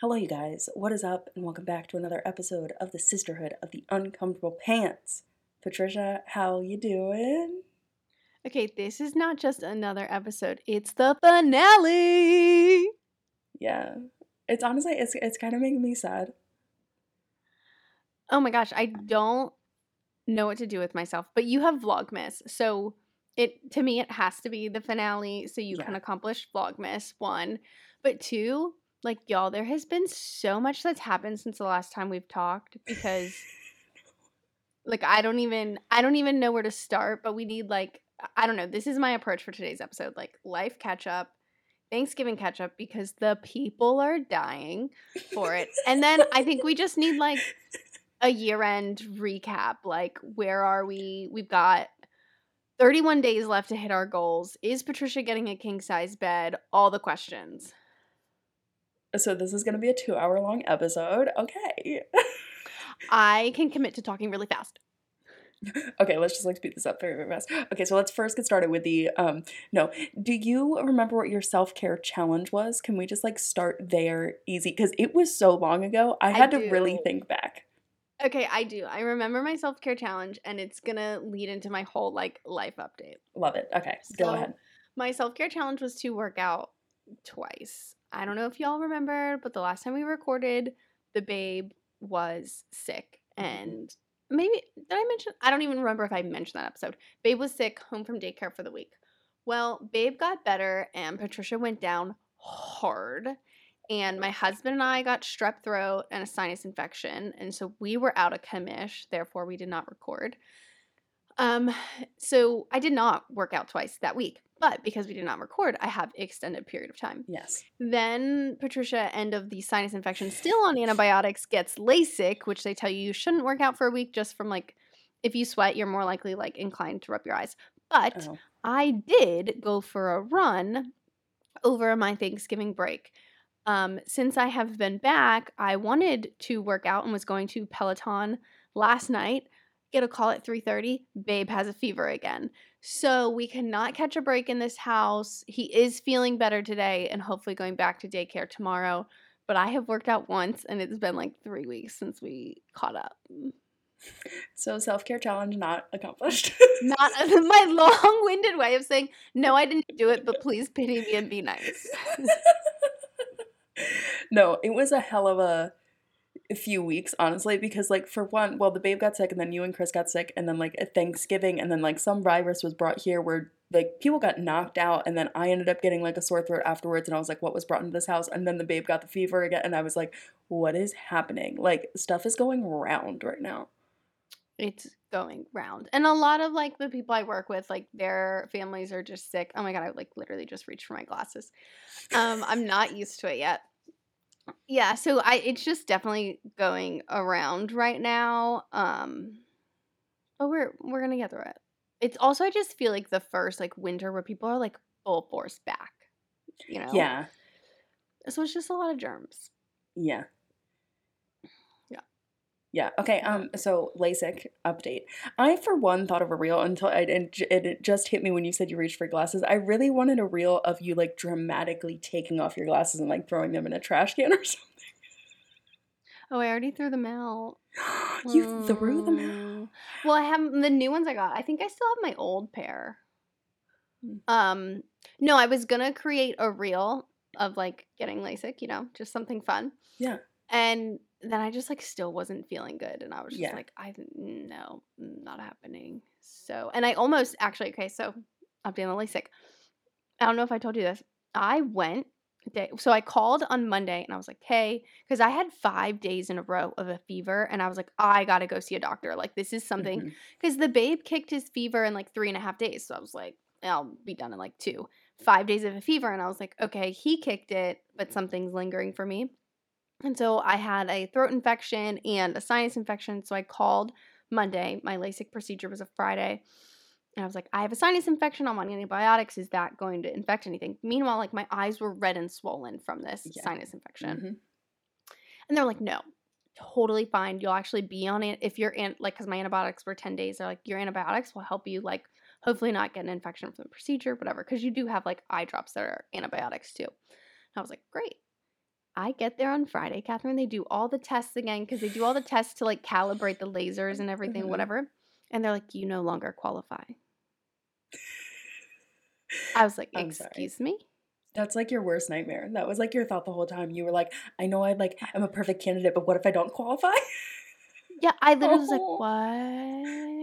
Hello, you guys. What is up? And welcome back to another episode of the Sisterhood of the Uncomfortable Pants. Patricia, how you doing? Okay, this is not just another episode. It's the finale. Yeah, it's honestly it's it's kind of making me sad. Oh my gosh, I don't know what to do with myself. But you have Vlogmas, so it to me it has to be the finale, so you Yeah. can accomplish Vlogmas one. But two, like y'all, there has been so much that's happened since the last time we've talked because like I don't even I don't even know where to start. But we need like I don't know. This is my approach for today's episode. Like life catch up. Thanksgiving catch up because the people are dying for it. And then I think we just need like a year end recap. Like, where are we? We've got 31 days left to hit our goals. Is Patricia getting a king size bed? All the questions. So this is going to be a 2-hour long episode. Okay. I can commit to talking really fast. okay, let's just like speed this up very, very fast. Okay, so let's first get started with the um no. Do you remember what your self-care challenge was? Can we just like start there easy cuz it was so long ago. I I had to really think back. Okay, I do. I remember my self care challenge, and it's gonna lead into my whole like life update. Love it. Okay, go ahead. My self care challenge was to work out twice. I don't know if y'all remember, but the last time we recorded, the babe was sick. Mhm. And maybe, did I mention? I don't even remember if I mentioned that episode. Babe was sick, home from daycare for the week. Well, babe got better, and Patricia went down hard. And my husband and I got strep throat and a sinus infection. And so we were out of commish, therefore, we did not record. Um, so I did not work out twice that week, but because we did not record, I have extended period of time. Yes. Then Patricia, end of the sinus infection, still on antibiotics, gets LASIK, which they tell you you shouldn't work out for a week just from like if you sweat, you're more likely like inclined to rub your eyes. But Oh. I did go for a run over my Thanksgiving break. Um, since I have been back, I wanted to work out and was going to Peloton last night. Get a call at 3:30. Babe has a fever again. So we cannot catch a break in this house. He is feeling better today and hopefully going back to daycare tomorrow. But I have worked out once and it's been like three weeks since we caught up. So self-care challenge not accomplished. Not my long winded way of saying, no, I didn't do it, but please pity me and be nice. no, it was a hell of a few weeks, honestly, because like for one, well, the babe got sick, and then you and Chris got sick, and then like at Thanksgiving, and then like some virus was brought here where like people got knocked out, and then I ended up getting like a sore throat afterwards, and I was like, what was brought into this house? And then the babe got the fever again, and I was like, what is happening? Like stuff is going round right now. it's going round. And a lot of like the people I work with, like their families are just sick. Oh my god, I like literally just reached for my glasses. Um, I'm not used to it yet. Yeah, so I it's just definitely going around right now. Um but we're we're gonna get through it. It's also I just feel like the first like winter where people are like full force back. You know? Yeah, So it's just a lot of germs. yeah. Yeah. Yeah. Okay. Um. So LASIK update. I, for one, thought of a reel until I, and it, it just hit me when you said you reached for glasses. I really wanted a reel of you like dramatically taking off your glasses and like throwing them in a trash can or something. Oh, I already threw them out. you threw them out. Mm. Well, I have the new ones I got. I think I still have my old pair. Hmm. Um, no, I was gonna create a reel of like getting LASIK, you know, just something fun. Yeah. And then I just like still wasn't feeling good, and I was just Yeah. like, I no, not happening. So, and I almost actually okay. So, on the LASIK. I don't know if I told you this. I went day. So I called on Monday and I was like, hey, because I had five days in a row of a fever, and I was like, I gotta go see a doctor. Like this is something mm-hmm. because the babe kicked his fever in like three and a half days. So I was like, I'll be done in like two. Five days of a fever. And I was like, okay, he kicked it, but something's lingering for me. And so I had a throat infection and a sinus infection. So I called Monday. My LASIK procedure was a Friday. And I was like, I have a sinus infection. I'm on antibiotics. Is that going to infect anything? Meanwhile, like my eyes were red and swollen from this Yeah. sinus infection. Mhm. And they're like, no, totally fine. You'll actually be on it if you're in, like, because my antibiotics were 10 days. They're like, your antibiotics will help you, like, hopefully not get an infection from the procedure, whatever. Because you do have, like, eye drops that are antibiotics too. And I was like, great. I get there on Friday, Cathrin. They do all the tests again because they do all the tests to like calibrate the lasers and everything, Mhm. whatever. And they're like, you no longer qualify. I was like, excuse me? That's like your worst nightmare. That was like your thought the whole time. You were like, I know I like I'm a perfect candidate, but what if I don't qualify? Yeah, I literally was like, Oh. what?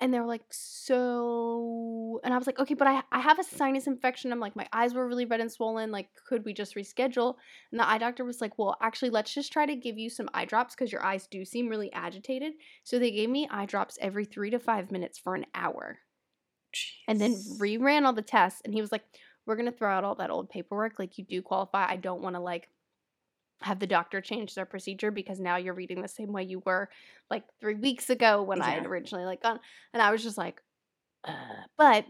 And they were like, so, and I was like, okay, but I, I have a sinus infection. I'm like, my eyes were really red and swollen. Like, could we just reschedule? And the eye doctor was like, well, actually, let's just try to give you some eye drops because your eyes do seem really agitated. So they gave me eye drops every three to five minutes for an hour and then Jeez. reran all the tests. And he was like, we're going to throw out all that old paperwork. Like, you do qualify. I don't want to, like, have the doctor change their procedure because now you're reading the same way you were like three weeks ago when I had originally like gone. And I was just like, uh. but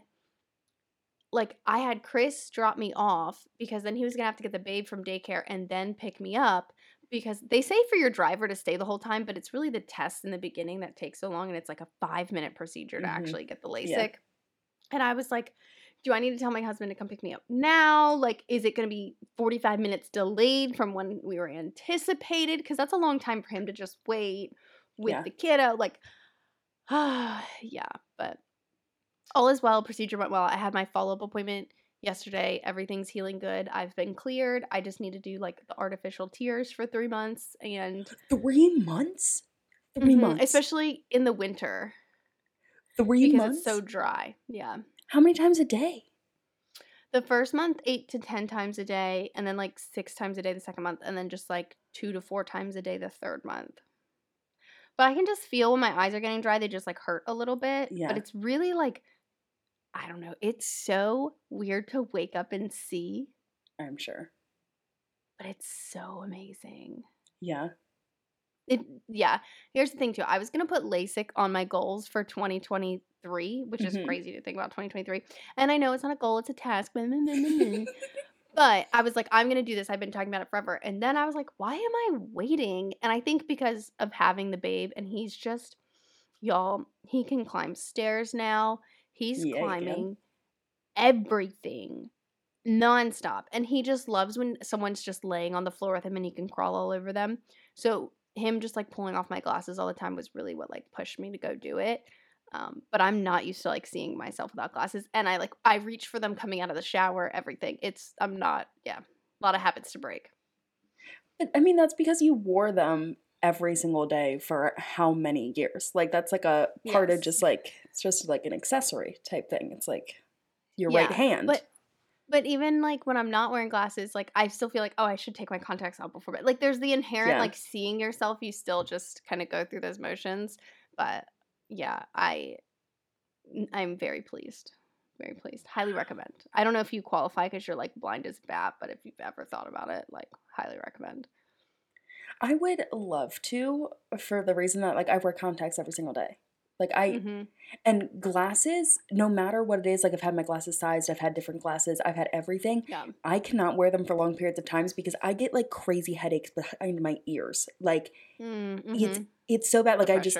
like I had Chris drop me off because then he was gonna have to get the babe from daycare and then pick me up because they say for your driver to stay the whole time, but it's really the test in the beginning that takes so long and it's like a five minute procedure to Mhm. actually get the LASIK. Yeah. And I was like, do I need to tell my husband to come pick me up now? Like, is it going to be 45 minutes delayed from when we were anticipated? Because that's a long time for him to just wait with Yeah. the kiddo. Like, yeah, but all is well. Procedure went well. I had my follow up appointment yesterday. Everything's healing good. I've been cleared. I just need to do like the artificial tears for three months and Three months? 3 Mhm, months. especially in the winter three because months. it's so dry. Yeah. How many times a day? The first month, eight to 10 times a day, and then like six times a day the second month, and then just like two to four times a day the third month. But I can just feel when my eyes are getting dry, they just like hurt a little bit. Yeah. But it's really like, I don't know, it's so weird to wake up and see, I'm sure. but it's so amazing. Yeah. It, yeah. Here's the thing, too. I was going to put LASIK on my goals for 2023, which is Mhm. crazy to think about 2023. And I know it's not a goal, it's a task. but I was like, I'm going to do this. I've been talking about it forever. And then I was like, why am I waiting? And I think because of having the babe, and he's just, y'all, he can climb stairs now. He's Yeah, he climbing everything nonstop. And he just loves when someone's just laying on the floor with him and he can crawl all over them. So him just like pulling off my glasses all the time was really what like pushed me to go do it. Um, but I'm not used to like seeing myself without glasses, and I like I reach for them coming out of the shower. Everything. It's I'm not. Yeah, a lot of habits to break. But, I mean, that's because you wore them every single day for how many years? Like that's like a part of just like it's just like an accessory type thing. It's like your right hand. But but even like when I'm not wearing glasses, like I still feel like oh I should take my contacts out before bed. Like there's the inherent Yeah. like seeing yourself. You still just kind of go through those motions. But yeah, I I'm very pleased. Very pleased. Highly recommend. I don't know if you qualify because you're like blind as a bat, but if you've ever thought about it, like highly recommend. I would love to for the reason that like I wear contacts every single day. Like I hmm and glasses, no matter what it is, like I've had my glasses sized, I've had different glasses, I've had everything. Yeah. I cannot wear them for long periods of times because I get like crazy headaches behind my ears. Like Mm-hmm. it's it's so bad. Like I just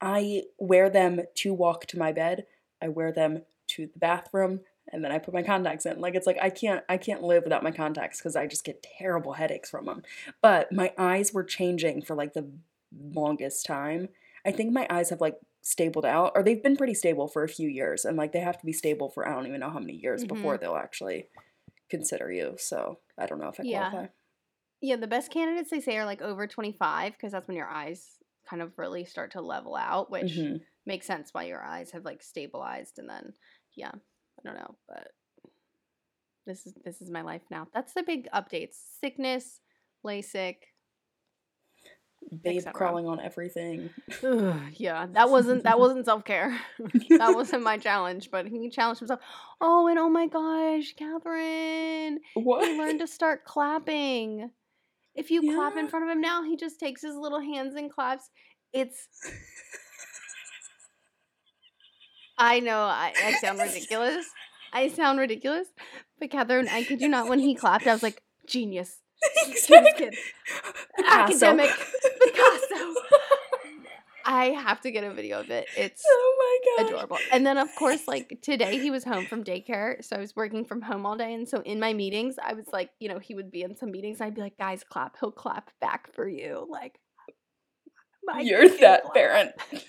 I wear them to walk to my bed. I wear them to the bathroom and then I put my contacts in. Like it's like I can't I can't live without my contacts cuz I just get terrible headaches from them. But my eyes were changing for like the longest time. I think my eyes have like stabled out or they've been pretty stable for a few years and like they have to be stable for I don't even know how many years before they'll actually consider you. So, I don't know if I Yeah. qualify. Yeah, the best candidates they say are like over 25 because that's when your eyes kind of really start to level out, which Mhm. makes sense why your eyes have like stabilized and then yeah, I don't know, but this is this is my life now. That's the big updates. Sickness, LASIK. Babe crawling on everything. Yeah, that wasn't that wasn't self-care. that wasn't my challenge, but he challenged himself. Oh, and oh my gosh, Cathrin. what? He learned to start clapping. If you clap in front of him now, he just takes his little hands and claps. It's. I know I, I sound ridiculous. I sound ridiculous, but Cathrin, I kid you not. When he clapped, I was like, genius, Picasso. Academic, Picasso. I have to get a video of it. It's oh my god. adorable. And then of course, like today he was home from daycare, so I was working from home all day. And so in my meetings, I was like, you know, he would be in some meetings, I'd be like, guys, clap. He'll clap back for you. Like my You're that clap. parent.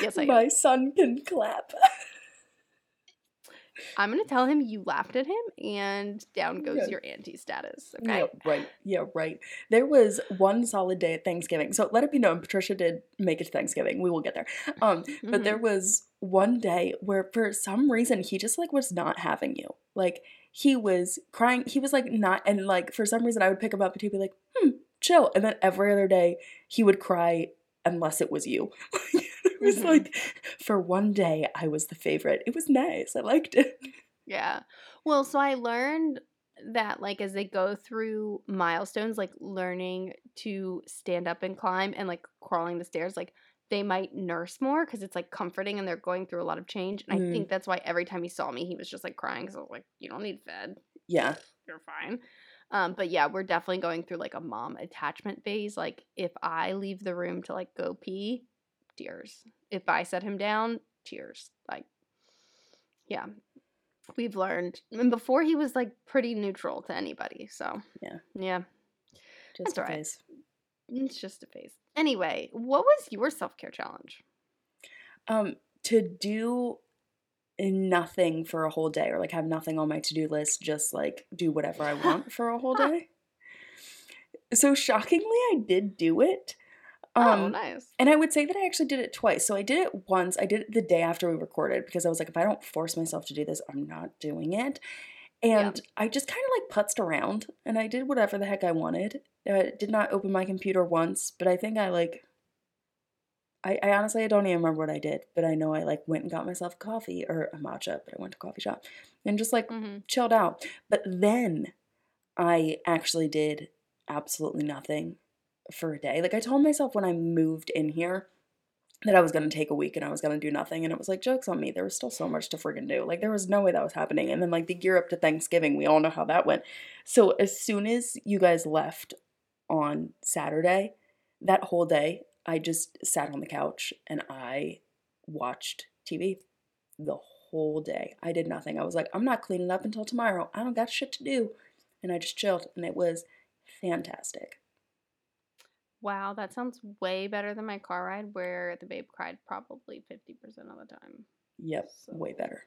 Yes, I am. My son can clap. I'm gonna tell him you laughed at him, and down goes Yeah. your auntie status. Okay. Yeah, right. Yeah, right. There was one solid day at Thanksgiving. So let it be known, Patricia did make it to Thanksgiving. We will get there. Um, but Mhm. there was one day where for some reason he just like was not having you. Like he was crying. He was like not and like for some reason I would pick him up and he'd be like, hmm, chill. And then every other day he would cry unless it was you. it was Mhm. like for one day I was the favorite. It was nice. I liked it. Yeah. Well, so I learned that like as they go through milestones, like learning to stand up and climb and like crawling the stairs, like they might nurse more because it's like comforting and they're going through a lot of change. And Mm. I think that's why every time he saw me, he was just like crying because I was like, "You don't need fed, Yeah. you're fine." Um, but yeah, we're definitely going through like a mom attachment phase. Like if I leave the room to like go pee, tears. If I set him down, tears. Like, yeah, we've learned. And before he was like pretty neutral to anybody. So Yeah. yeah, Just That's a right. phase. it's just a phase. Anyway, what was your self care challenge? Um, to do nothing for a whole day or like have nothing on my to-do list, just like do whatever I want for a whole day. So shockingly, I did do it. Oh, Um, nice. and I would say that I actually did it twice. So I did it once. I did it the day after we recorded because I was like, if I don't force myself to do this, I'm not doing it. Yeah. And I just kind of like putzed around and I did whatever the heck I wanted. I did not open my computer once, but I think I like. I, I honestly I don't even remember what I did, but I know I like went and got myself coffee or a matcha, but I went to a coffee shop and just like hmm chilled out. But then I actually did absolutely nothing for a day. Like I told myself when I moved in here that I was gonna take a week and I was gonna do nothing, and it was like jokes on me. There was still so much to friggin' do. Like there was no way that was happening. And then like the gear up to Thanksgiving, we all know how that went. So as soon as you guys left on Saturday, that whole day, I just sat on the couch and I watched TV the whole day. I did nothing. I was like, I'm not cleaning up until tomorrow. I don't got shit to do. And I just chilled and it was fantastic. Wow, that sounds way better than my car ride where the babe cried probably 50% of the time. Yep, way better.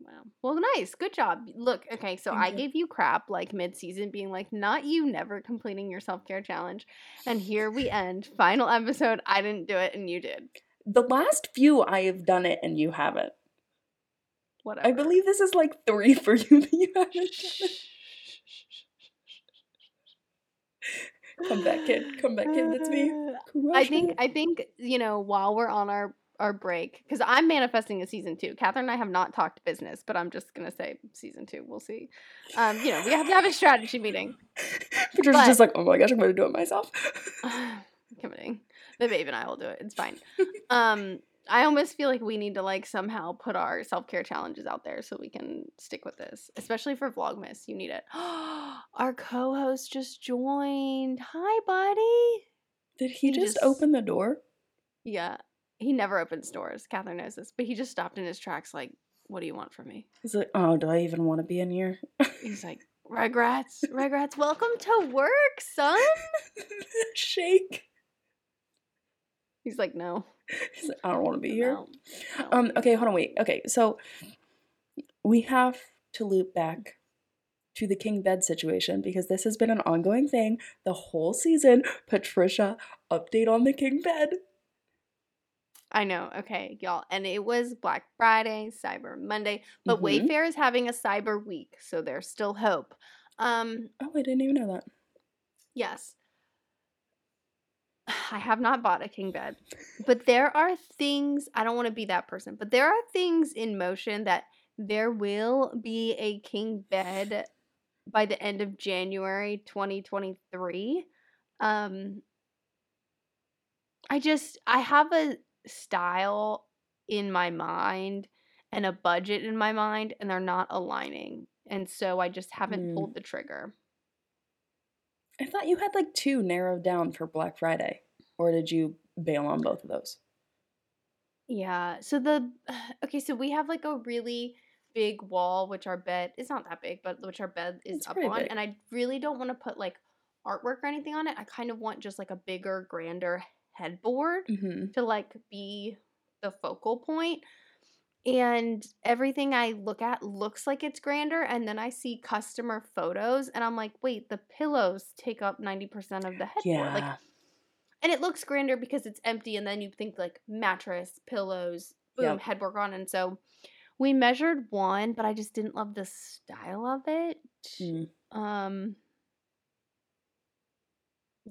Wow. Well, nice. Good job. Look, okay, so Thank I you. gave you crap like mid season, being like, not you never completing your self care challenge. And here we end. Final episode. I didn't do it and you did. The last few I have done it and you haven't. Whatever. I believe this is like three for you that you haven't done it. Come back, kid. Come back, kid. That's me. I think it. I think you know while we're on our our break because I'm manifesting a season two. Cathrin and I have not talked business, but I'm just gonna say season two. We'll see. Um, you know we have to have a strategy meeting. Patricia's but- just like, oh my gosh, I'm gonna do it myself. Committing. The babe and I will do it. It's fine. Um, I almost feel like we need to like somehow put our self care challenges out there so we can stick with this, especially for Vlogmas. You need it. our co-host just joined. Hi, buddy. Did he, He just, just- open the door? Yeah, he never opens doors. Cathrin knows this, but he just stopped in his tracks. Like, what do you want from me? He's like, oh, do I even want to be in here? He's like, regrets, regrets. Welcome to work, son. Shake. He's like, no, like, I don't want to be here. no, no. Um, okay, hold on, wait. Okay, so we have to loop back to the king bed situation because this has been an ongoing thing the whole season. Patricia, update on the king bed. I know. Okay, y'all. And it was Black Friday, Cyber Monday, but Mhm. Wayfair is having a Cyber Week, so there's still hope. Um, Oh, I didn't even know that. yes. I have not bought a king bed, but there are things, I don't want to be that person, but there are things in motion that there will be a king bed by the end of January 2023. Um I just I have a style in my mind and a budget in my mind and they're not aligning. And so I just haven't Mm. pulled the trigger. I thought you had like two narrowed down for Black Friday, or did you bail on both of those? Yeah. So the okay, so we have like a really big wall, which our bed is not that big, but which our bed is It's up on, big. and I really don't want to put like artwork or anything on it. I kind of want just like a bigger, grander headboard Mm-hmm. to like be the focal point. And everything I look at looks like it's grander, and then I see customer photos, and I'm like, wait, the pillows take up 90% of the headboard. Yeah. Like and it looks grander because it's empty and then you think like mattress pillows boom Yep. headboard on and so we measured one but i just didn't love the style of it Mm. um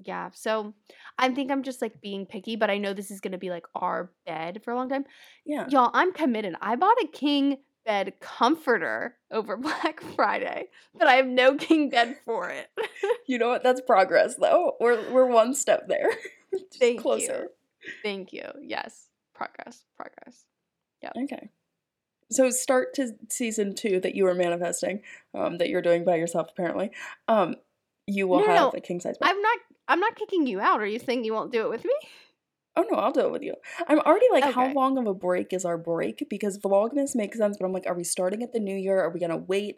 yeah so i think i'm just like being picky but i know this is going to be like our bed for a long time yeah. y'all i'm committed i bought a king bed comforter over black friday but i have no king bed for it You know what? That's progress, though. We're we're one step there. Thank you. thank you yes progress progress Yeah. Okay. So start to season two that you are manifesting, um, that you're doing by yourself apparently. Um, you will no, have no. a king size bed. I'm not I'm not kicking you out. Are you saying you won't do it with me? Oh no, I'll do it with you. I'm already like, how long of a break is our break? Because Vlogmas makes sense, but I'm like, are we starting at the new year? Are we gonna wait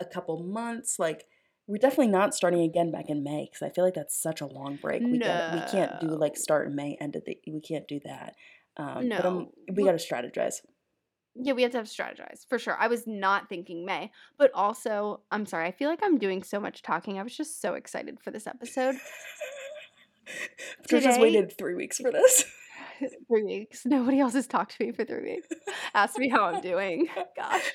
a couple months? Like, we're definitely not starting again back in May because I feel like that's such a long break. We got we can't do like start in May, end of the we can't do that. Um, but um, No. we got to strategize. Yeah, we have to have strategize for sure. I was not thinking May, but also I'm sorry. I feel like I'm doing so much talking. I was just so excited for this episode. Today- waited three weeks for this. three weeks. Nobody else has talked to me for three weeks. Ask me how I'm doing. Gosh.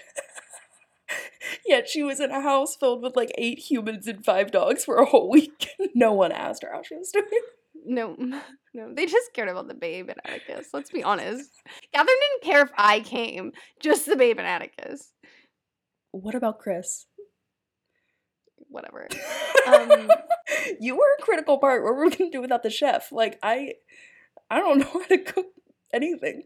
Yet she was in a house filled with like eight humans and five dogs for a whole week. no one asked her how she was doing. No, no. They just cared about the babe and Atticus. Let's be honest. Cathrin didn't care if I came, just the babe and Atticus. What about Chris? Whatever. Um, you were a critical part. What were we gonna do without the chef? Like I, I don't know how to cook anything.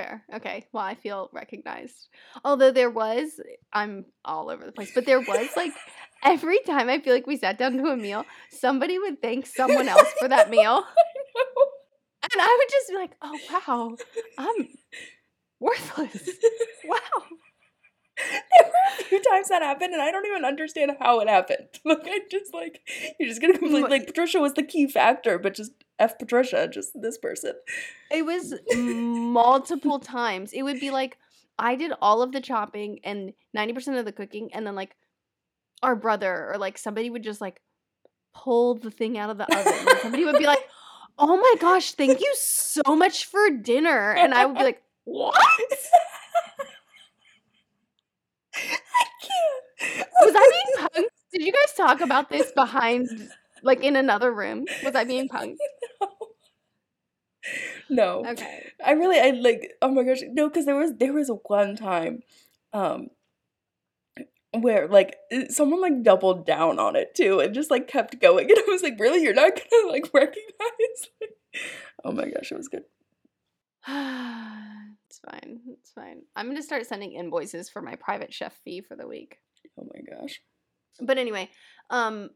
Fair. Okay. Well, I feel recognized. Although there was, I'm all over the place, but there was like every time I feel like we sat down to a meal, somebody would thank someone else for that meal. And I would just be like, oh, wow, I'm worthless. Wow. there were a few times that happened, and I don't even understand how it happened. Like I just like you're just gonna completely like Patricia was the key factor, but just f Patricia, just this person. It was multiple times. It would be like I did all of the chopping and 90% of the cooking, and then like our brother or like somebody would just like pull the thing out of the oven. And somebody would be like, Oh my gosh, thank you so much for dinner. And I would be like, What? I can't. Was I being punked? Did you guys talk about this behind, like in another room? Was I being punked? No. Okay. I really I like oh my gosh no because there was there was one time um where like someone like doubled down on it too and just like kept going and I was like really you're not gonna like recognize oh my gosh it was good it's fine. It's fine. I'm gonna start sending invoices for my private chef fee for the week. oh my gosh But anyway, um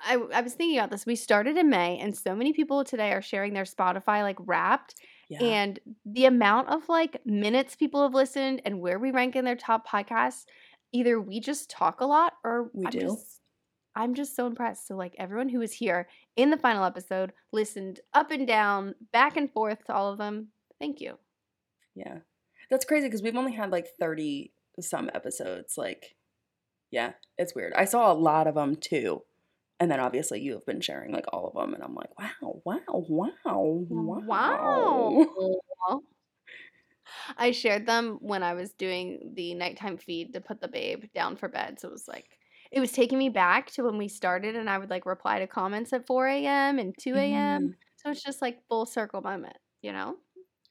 I I was thinking about this. We started in May and so many people today are sharing their Spotify like wrapped yeah and the amount of like minutes people have listened and where we rank in their top podcasts, either we just talk a lot or We I'm do. Just, I'm just so impressed. So like everyone who was here in the final episode listened up and down, back and forth to all of them. Thank you. yeah that's crazy because we've only had like 30 some episodes like yeah it's weird I saw a lot of them too and then obviously you have been sharing like all of them and I'm like wow wow wow wow Wow. I shared them when I was doing the nighttime feed to put the babe down for bed. So it was like, it was taking me back to when we started and I would like reply to comments at 4 a.m. and 2 a.m. Mhm. So it's just like full circle moment, you know?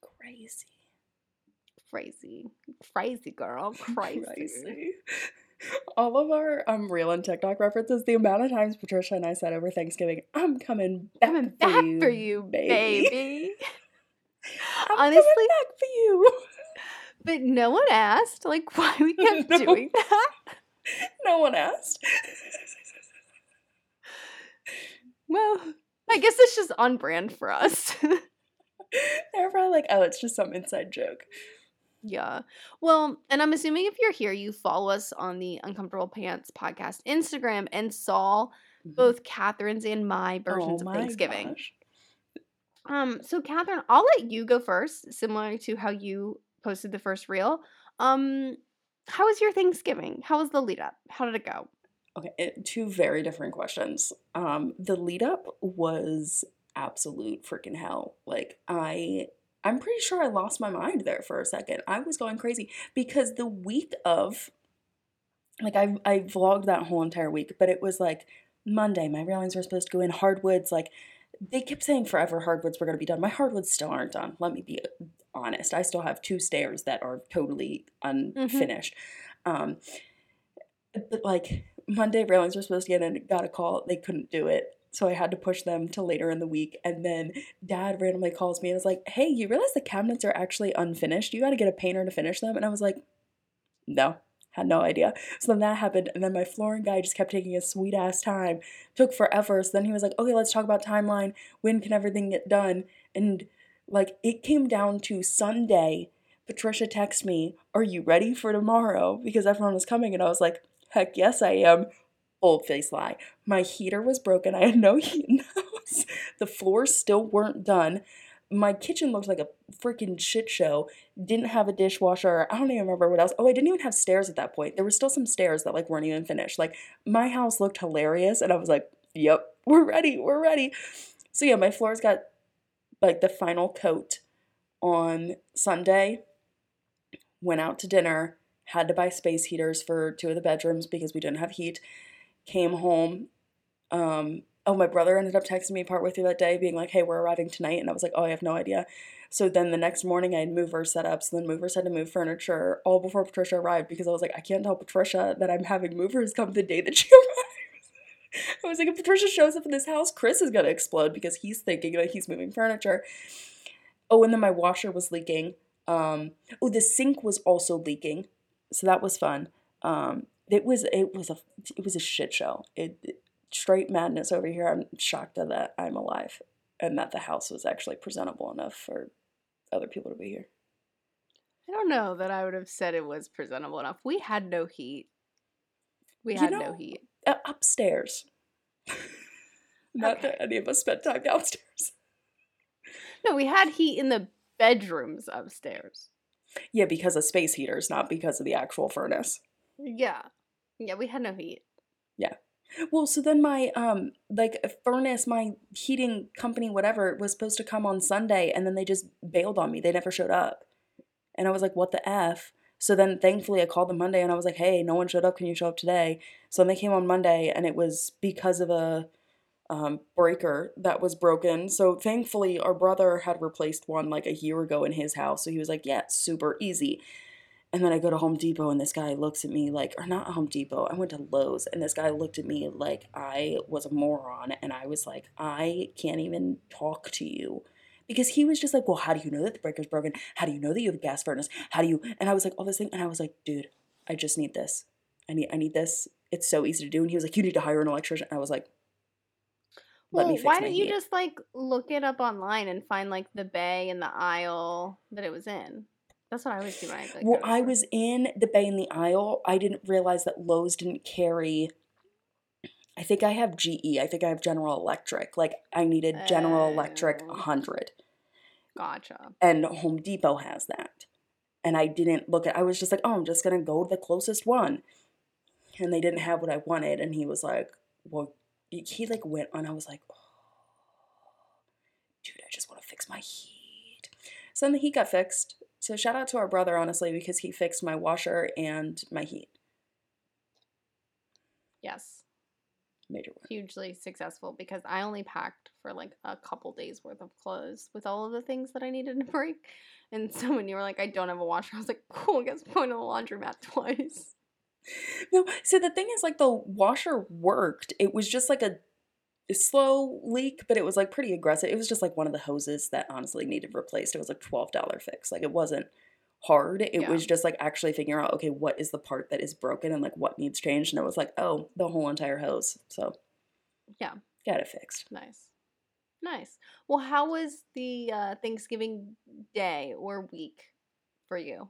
crazy Crazy. Crazy girl. Crazy. Crazy. All of our um reel and TikTok references, the amount of times Patricia and I said over Thanksgiving, I'm coming back, Coming for, back you, for you, baby. baby. I'm Honestly- coming back for you. But no one asked like why we kept No. doing that. No one asked. Well, I guess it's just on brand for us. They're probably like, oh, it's just some inside joke. Yeah. Well, and I'm assuming if you're here, you follow us on the Uncomfortable Pants podcast Instagram and saw Mhm. both Cathrin's and my versions Oh of my Thanksgiving. gosh. Um, so Cathrin, I'll let you go first, similar to how you posted the first reel. Um, how was your Thanksgiving? How was the lead up? How did it go? Okay, it, two very different questions. Um, the lead up was absolute freaking hell. Like I, I'm pretty sure I lost my mind there for a second. I was going crazy because the week of, like I, I vlogged that whole entire week, but it was like Monday. My railings were supposed to go in. Hardwoods, like they kept saying forever hardwoods were going to be done. My hardwoods still aren't done. Let me be honest. I still have two stairs that are totally unfinished. Um, but like Monday railings were supposed to get in, got a call, they couldn't do it. So I had to push them to later in the week. And then dad randomly calls me and was like, Hey, you realize the cabinets are actually unfinished? You got to get a painter to finish them. And I was like, No, had no idea. So then that happened. And then my flooring guy just kept taking his sweet ass time, took forever. So then he was like, Okay, let's talk about timeline. When can everything get done? And like it came down to Sunday. Patricia texted me, Are you ready for tomorrow? Because everyone was coming. And I was like, Heck yes, I am. Old face lie. My heater was broken. I had no heat in the house. The floors still weren't done. My kitchen looked like a freaking shit show. Didn't have a dishwasher. I don't even remember what else. Oh, I didn't even have stairs at that point. There were still some stairs that like weren't even finished. Like my house looked hilarious, and I was like, "Yep, we're ready. We're ready." So yeah, my floors got like the final coat on Sunday. Went out to dinner. Had to buy space heaters for two of the bedrooms because we didn't have heat came home. Um, oh, my brother ended up texting me partway through that day, being like, "Hey, we're arriving tonight," and I was like, "Oh, I have no idea." So then the next morning, I had movers set up. So then movers had to move furniture all before Patricia arrived because I was like, I can't tell Patricia that I'm having movers come the day that she arrives. I was like, if Patricia shows up in this house, Chris is gonna explode because he's thinking that he's moving furniture. Oh, and then my washer was leaking. Um, oh, the sink was also leaking, so that was fun. Um, it was it was a it was a shit show. It, it- straight madness over here. I'm shocked that I'm alive and that the house was actually presentable enough for other people to be here. I don't know that I would have said it was presentable enough. We had no heat. We You had know- no heat. Uh, upstairs. Not Okay. that any of us spent time downstairs. No, we had heat in the bedrooms upstairs. Yeah, because of space heaters, not because of the actual furnace. Yeah. Yeah, we had no heat. Yeah. Well, so then my um like furnace, my heating company, whatever, was supposed to come on Sunday, and then they just bailed on me. They never showed up, and I was like, "What the f?" So then, thankfully, I called them Monday, and I was like, "Hey, no one showed up. Can you show up today?" So they came on Monday, and it was because of a um, breaker that was broken. So thankfully, our brother had replaced one like a year ago in his house. So he was like, "Yeah, super easy." And then I go to Home Depot and this guy looks at me like, or not Home Depot, I went to Lowe's and this guy looked at me like I was a moron. And I was like, I can't even talk to you. Because he was just like, well, how do you know that the breaker's broken? How do you know that you have a gas furnace? How do you? And I was like, all this thing. And I was like, dude, I just need this. I need, I need this. It's so easy to do. And he was like, you need to hire an electrician. And I was like, let well, me fix why didn't you just like look it up online and find like the bay and the aisle that it was in? That's what I was doing. Like, Well, I was in the bay in the aisle. I didn't realize that Lowe's didn't carry. I think I have GE. I think I have General Electric. Like I needed General Electric Oh. 100, Gotcha. and Home Depot has that. And I didn't look at. I was just like, oh, I'm just gonna go to the closest one, and they didn't have what I wanted. And he was like, well, he- he like went on. I was like, oh, dude, I just want to fix my heat. So then the heat got fixed. So shout out to our brother, honestly, because he fixed my washer and my heat. Yes. Major. Hugely successful because I only packed for like a couple days worth of clothes with all of the things that I needed to break. And so when you were like, I don't have a washer, I was like, cool, I guess I'm going to the laundromat twice. No, so the thing is, like, the washer worked. It was just like a slow leak, but it was like pretty aggressive. It was just like one of the hoses that honestly needed replaced. It was like twelve dollar fix. Like it wasn't hard. It Yeah. was just like actually figuring out okay, what is the part that is broken and like what needs changed. And it was like, oh, the whole entire hose. So Yeah. got it fixed. Nice. Nice. Well, how was the uh, Thanksgiving day or week for you?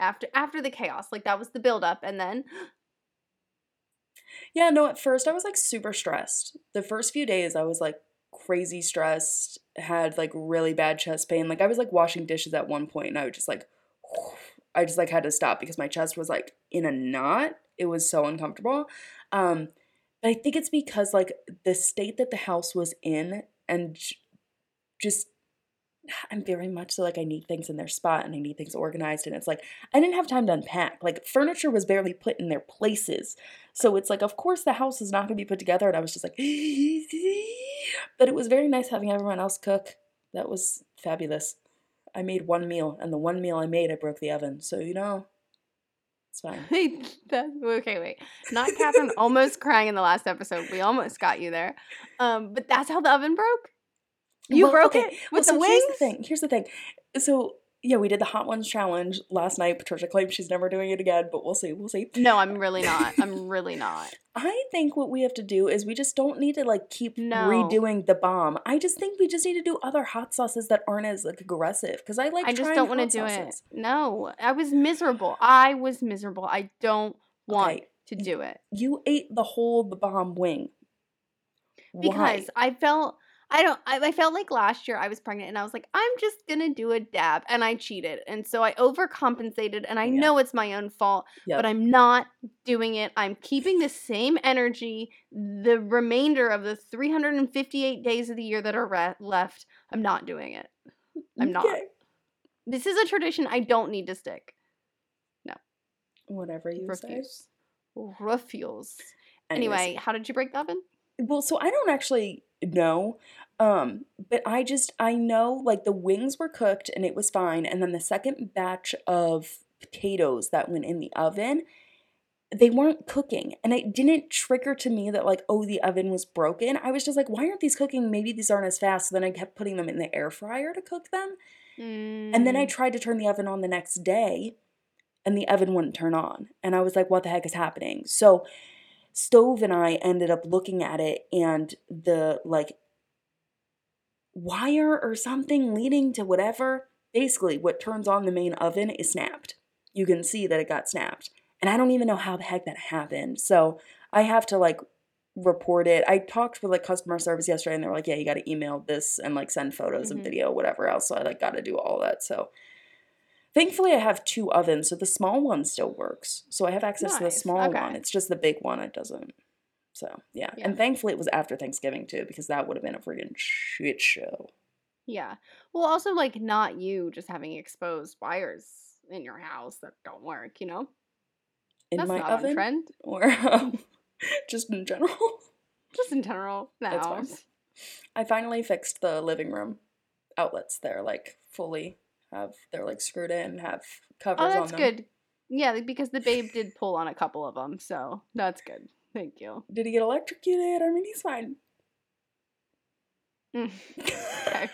After after the chaos, like that was the build up, and then Yeah, no, at first I was like super stressed. The first few days I was like crazy stressed, had like really bad chest pain. Like I was like washing dishes at one point and I would just like I just like had to stop because my chest was like in a knot. It was so uncomfortable. Um but I think it's because like the state that the house was in and just I'm very much so like I need things in their spot and I need things organized and it's like I didn't have time to unpack. Like furniture was barely put in their places. So it's like of course the house is not going to be put together and I was just like but it was very nice having everyone else cook. That was fabulous. I made one meal and the one meal I made I broke the oven. So you know it's fine. okay, wait. Not Cathrin almost crying in the last episode. We almost got you there. Um, but that's how the oven broke. You Well, broke okay, it Well, with so the here's the thing. Here's the thing. So yeah, we did the hot ones challenge last night. Patricia claims she's never doing it again, but we'll see. We'll see. No, I'm really not. I'm really not. I think what we have to do is we just don't need to like keep No. redoing the bomb. I just think we just need to do other hot sauces that aren't as like aggressive because I like. I just don't want to do sauces. it. No, I was miserable. I was miserable. I don't want Okay, to do it You ate the whole the bomb wing. Why? because I felt I don't I, I felt like last year I was pregnant and I was like I'm just gonna do a dab and I cheated and so I overcompensated and I Yeah. know it's my own fault Yep. but I'm not doing it. I'm keeping the same energy the remainder of the 358 days of the year that are re- left. I'm not doing it. I'm not. This is a tradition I don't need to stick. No. Whatever you say. Refuse. Refuse. Anyways. Anyway, how did you break the oven? Well, so I don't actually know. Um, but I just I know like the wings were cooked and it was fine, and then the second batch of potatoes that went in the oven, they weren't cooking. And it didn't trigger to me that like, oh, the oven was broken. I was just like, why aren't these cooking? Maybe these aren't as fast. So then I kept putting them in the air fryer to cook them. And then I Mm, tried to turn the oven on the next day and the oven wouldn't turn on. And I was like, what the heck is happening? So Stove and I ended up looking at it and the like wire or something leading to whatever, basically what turns on the main oven is snapped. You can see that it got snapped. And I don't even know how the heck that happened. So I have to like report it. I talked with like customer service yesterday and they were like, yeah, you got to email this and like send photos Mhm. and video, whatever else. So I like got to do all that. So thankfully I have two ovens. So the small one still works. So I have access to the small okay. one. It's just the big one. It doesn't. So yeah. Yeah. And thankfully it was after Thanksgiving too, because that would have been a freaking shit show. yeah. Well, also like not you just having exposed wires in your house that don't work. You know, In that's my not oven trend. or um, just in general. Just in general. The That's fine. I finally fixed the living room outlets. They're like fully have they're like screwed in, have covers Oh, that's good. Yeah, because the babe did pull on a couple of them, so that's good. Thank you. Did he get electrocuted? I mean, he's fine. Mm. Okay.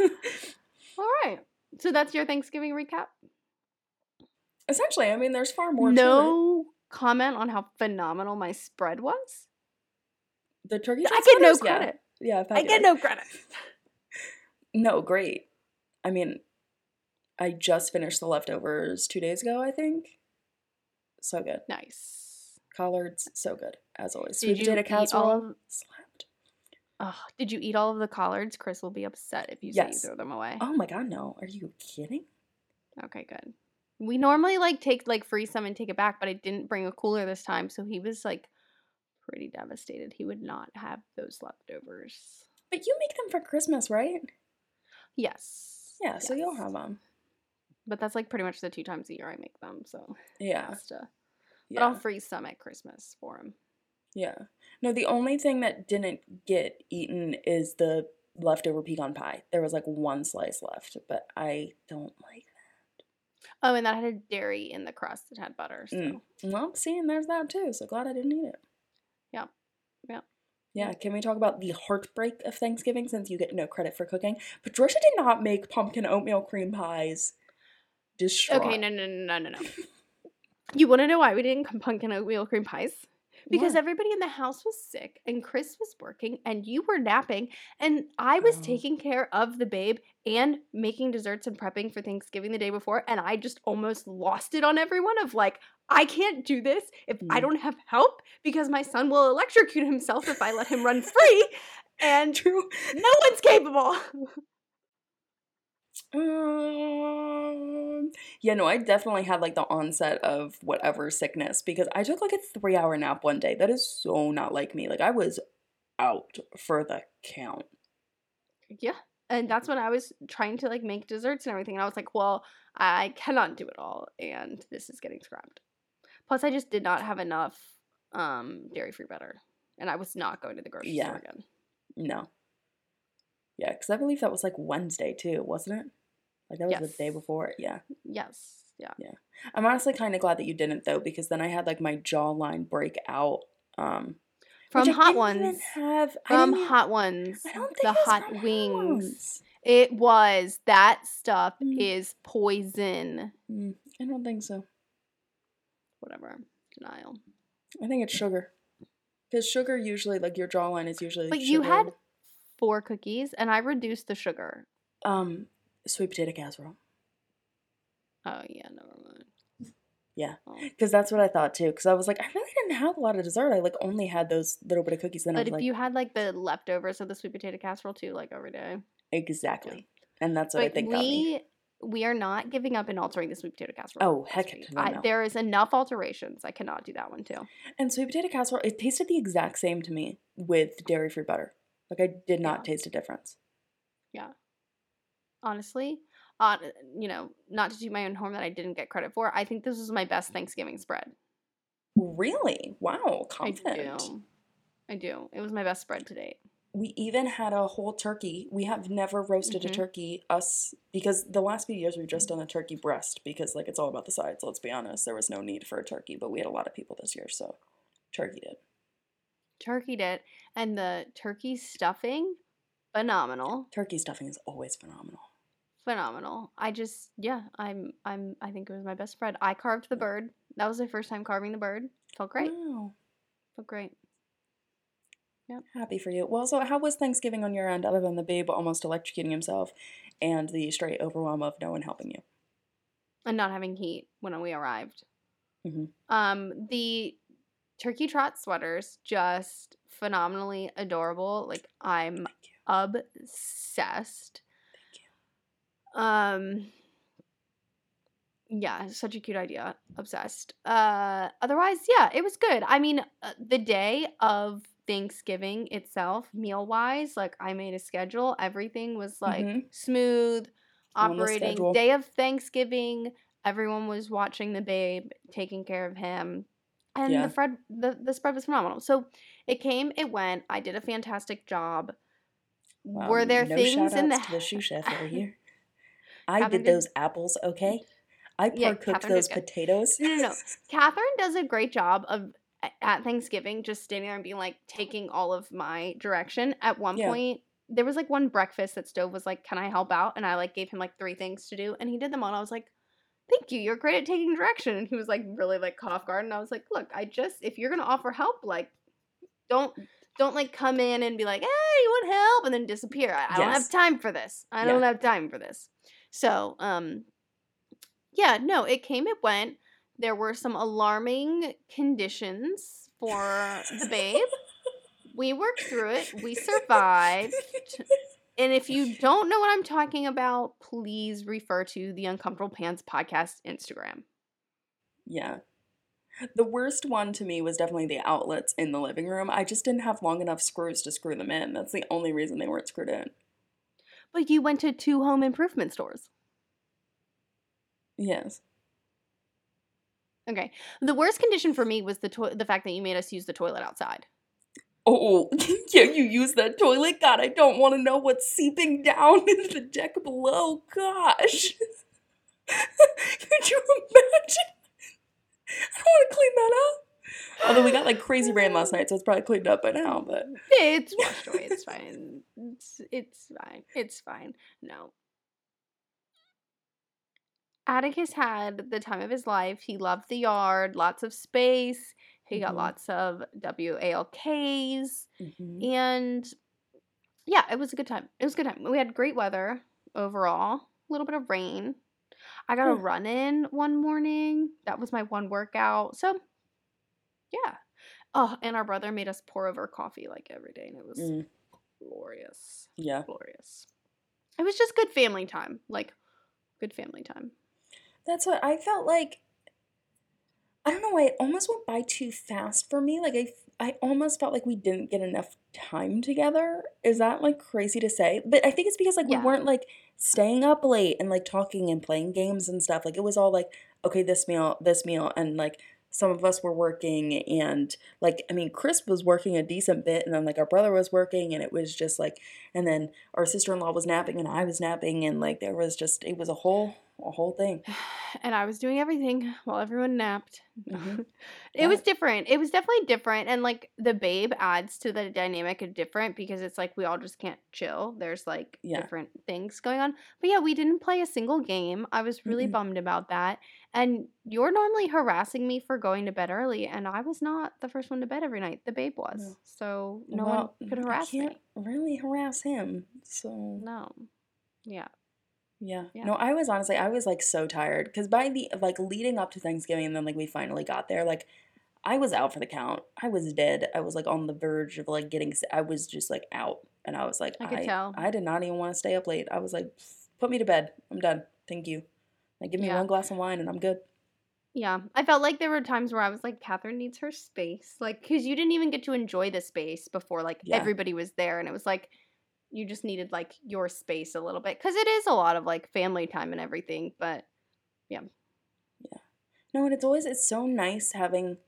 All right. So that's your Thanksgiving recap. Essentially, I mean, there's far more to no comment on how phenomenal my spread was. The turkey. I get no chestnuts, yeah. Yeah, I get no credit. No, great. I mean, I just finished the leftovers two days ago. I think. So good. Nice. Collards, so good as always. Did Sweet potato eat all casserole, of- slapped. Oh, did you eat all of the collards? Chris will be upset if you Yes. say you throw them away. Oh my god, no! Are you kidding? Okay, good. We normally like take like freeze some and take it back, but I didn't bring a cooler this time, so he was like pretty devastated. He would not have those leftovers. But you make them for Christmas, right? Yes. Yeah, so you'll have them. But that's like pretty much the two times a year I make them, so Yeah, just, uh, but I'll freeze some at Christmas for him. yeah. No, the only thing that didn't get eaten is the leftover pecan pie. There was like one slice left, but I don't like that. Oh, and that had a dairy in the crust. It had butter. So Mm. Well, see, and there's that too. So glad I didn't eat it. Yeah. Yeah. Yeah, can we talk about the heartbreak of Thanksgiving since you get no credit for cooking? Patricia did not make pumpkin oatmeal cream pies. Distraught. okay, no, no, no, no, no, no. you want to know why we didn't come pumpkin oatmeal cream pies? Because everybody in the house was sick and Chris was working and you were napping and I was Oh. taking care of the babe and making desserts and prepping for Thanksgiving the day before and I just almost lost it on everyone of like I can't do this if I Mm. don't have help because my son will electrocute himself if I let him run free and True. no one's capable. Um, yeah, no, I definitely had like the onset of whatever sickness because I took like a three hour nap one day. That is so not like me. Like I was out for the count. Yeah. And that's when I was trying to like make desserts and everything. And I was like, well, I cannot do it all. And this is getting scrapped. Plus, I just did not have enough um, dairy free butter. And I was not going to the grocery Yeah. store again. No. Yeah, because I believe that was like Wednesday too, wasn't it? Like that was the day before. Yeah. Yes. Yeah. Yeah. I'm honestly kind of glad that you didn't though, because then I had like my jawline break out. Um, From Hot Ones. Have From even- Hot Ones. I don't think The hot wings. Ones. It was. That stuff Mm. is poison. Mm, I don't think so. Whatever. Denial. I think it's sugar. Because sugar usually, like your jawline is usually. But you had four cookies and I reduced the sugar. um sweet potato casserole. Oh, yeah. Never mind. Yeah. Oh. Because that's what I thought too. Because I was like, I really didn't have a lot of dessert. I like only had those little bit of cookies. Then I But if like, you had like the leftovers of the sweet potato casserole too, like every day. exactly. And that's what I But think got me. we we are not giving up and altering the sweet potato casserole. Oh, heck no, I- no. there is enough alterations. I cannot do that one too. And sweet potato casserole, it tasted the exact same to me with dairy free butter. Like I did not Yeah. taste a difference. Honestly, uh, you know, not to do my own horn that I didn't get credit for. I think this was my best Thanksgiving spread. Really? Wow, I confident. do. I do. It was my best spread to date. We even had a whole turkey. We have never roasted Mhm. a turkey us because the last few years we've just done a turkey breast because like it's all about the sides. Let's be honest, there was no need for a turkey, but we had a lot of people this year, so turkey did. Turkey did, and the turkey stuffing, phenomenal, Turkey stuffing is always phenomenal. Phenomenal. I just, yeah, I'm, I'm. I think it was my best spread. I carved the bird. That was my first time carving the bird. Felt great. Wow. Felt great. Happy for you. Well, so how was Thanksgiving on your end, other than the babe almost electrocuting himself and the straight overwhelm of no one helping you? and not having heat when we arrived. Mhm. Um, the turkey trot sweaters just phenomenally adorable. Like I'm obsessed. Um, yeah, such a cute idea. Obsessed. Uh, otherwise, yeah, it was good. I mean, uh, the day of Thanksgiving itself, meal wise, like I made a schedule. Everything was like Mhm. smooth operating. Day of Thanksgiving, everyone was watching the babe, taking care of him. And Yeah. the spread the, the spread was phenomenal. So it came, it went. I did a fantastic job. Were there no things in the the sous chef over here? I Cathrin did did- those apples, okay? I par cooked those potatoes. No, no, no. Cathrin does a great job of at Thanksgiving just standing there and being like taking all of my direction. At one Yeah. point, there was like one breakfast that Stove was like, "Can I help out?" And I like gave him like three things to do, and he did them all. And I was like, "Thank you, you're great at taking direction." And he was like really like caught off guard. And I was like, "Look, I just if you're gonna offer help, like don't." Don't like come in and be like, "Hey, you want help?" and then disappear. I, I don't have time for this. I Yeah. don't have time for this. So, um, yeah, no, it came, it went. There were some alarming conditions for the babe. We worked through it. We survived. And if you don't know what I'm talking about, please refer to the Uncomfortable Pants podcast Instagram. Yeah. The worst one to me was definitely the outlets in the living room. I just didn't have long enough screws to screw them in. That's the only reason they weren't screwed in. But you went to two home improvement stores. Yes. Okay. The worst condition for me was the to- the fact that you made us use the toilet outside. Oh, yeah, you use that toilet? God, I don't want to know what's seeping down into the deck below. Gosh. Could you imagine? I don't want to clean that up. Although we got like crazy rain last night, so it's probably cleaned up by now, but It's washed away. It's fine. It's, it's fine. It's fine. No. Atticus had the time of his life. He loved the yard, lots of space. He got Mhm. lots of WALKs. Mhm. And yeah, it was a good time. It was a good time. We had great weather overall, a little bit of rain. I got a run in one morning. That was my one workout. So, yeah. Oh, and our brother made us pour over coffee like every day, and it was Mm, glorious. yeah. Glorious. It was just good family time. Like, good family time. That's what I felt like. I don't know why it almost went by too fast for me. Like I, I almost felt like we didn't get enough time together. Is that like crazy to say? But I think it's because like we weren't like staying up late and like talking and playing games and stuff. Like it was all like okay, this meal, this meal, and like some of us were working and like I mean Chris was working a decent bit and then like our brother was working and it was just like and then our sister-in-law was napping and I was napping and like there was just it was a whole a whole thing. And I was doing everything while everyone napped. Mhm. It was different. It was definitely different. And like the babe adds to the dynamic of different because it's like we all just can't chill. There's like Yeah. different things going on. But yeah, we didn't play a single game. I was really Mm-mm. bummed about that. And you're normally harassing me for going to bed early. And I was not the first one to bed every night. The babe was. No. So no Well, one could I harass can't me. really harass him. So No. Yeah. Yeah. Yeah. No, I was honestly I was like so tired because by the like leading up to Thanksgiving and then like we finally got there like I was out for the count. I was dead. I was like on the verge of like getting. I was just like out, and I was like, I could I, tell. I did not even want to stay up late. I was like, put me to bed. I'm done. Thank you. Like, give me Yeah. one glass of wine and I'm good. Yeah, I felt like there were times where I was like, Cathrin needs her space. Like, because you didn't even get to enjoy the space before, like, Yeah. everybody was there. And it was like, you just needed, like, your space a little bit. Because it is a lot of, like, family time and everything. But yeah yeah No, and it's always it's so nice having,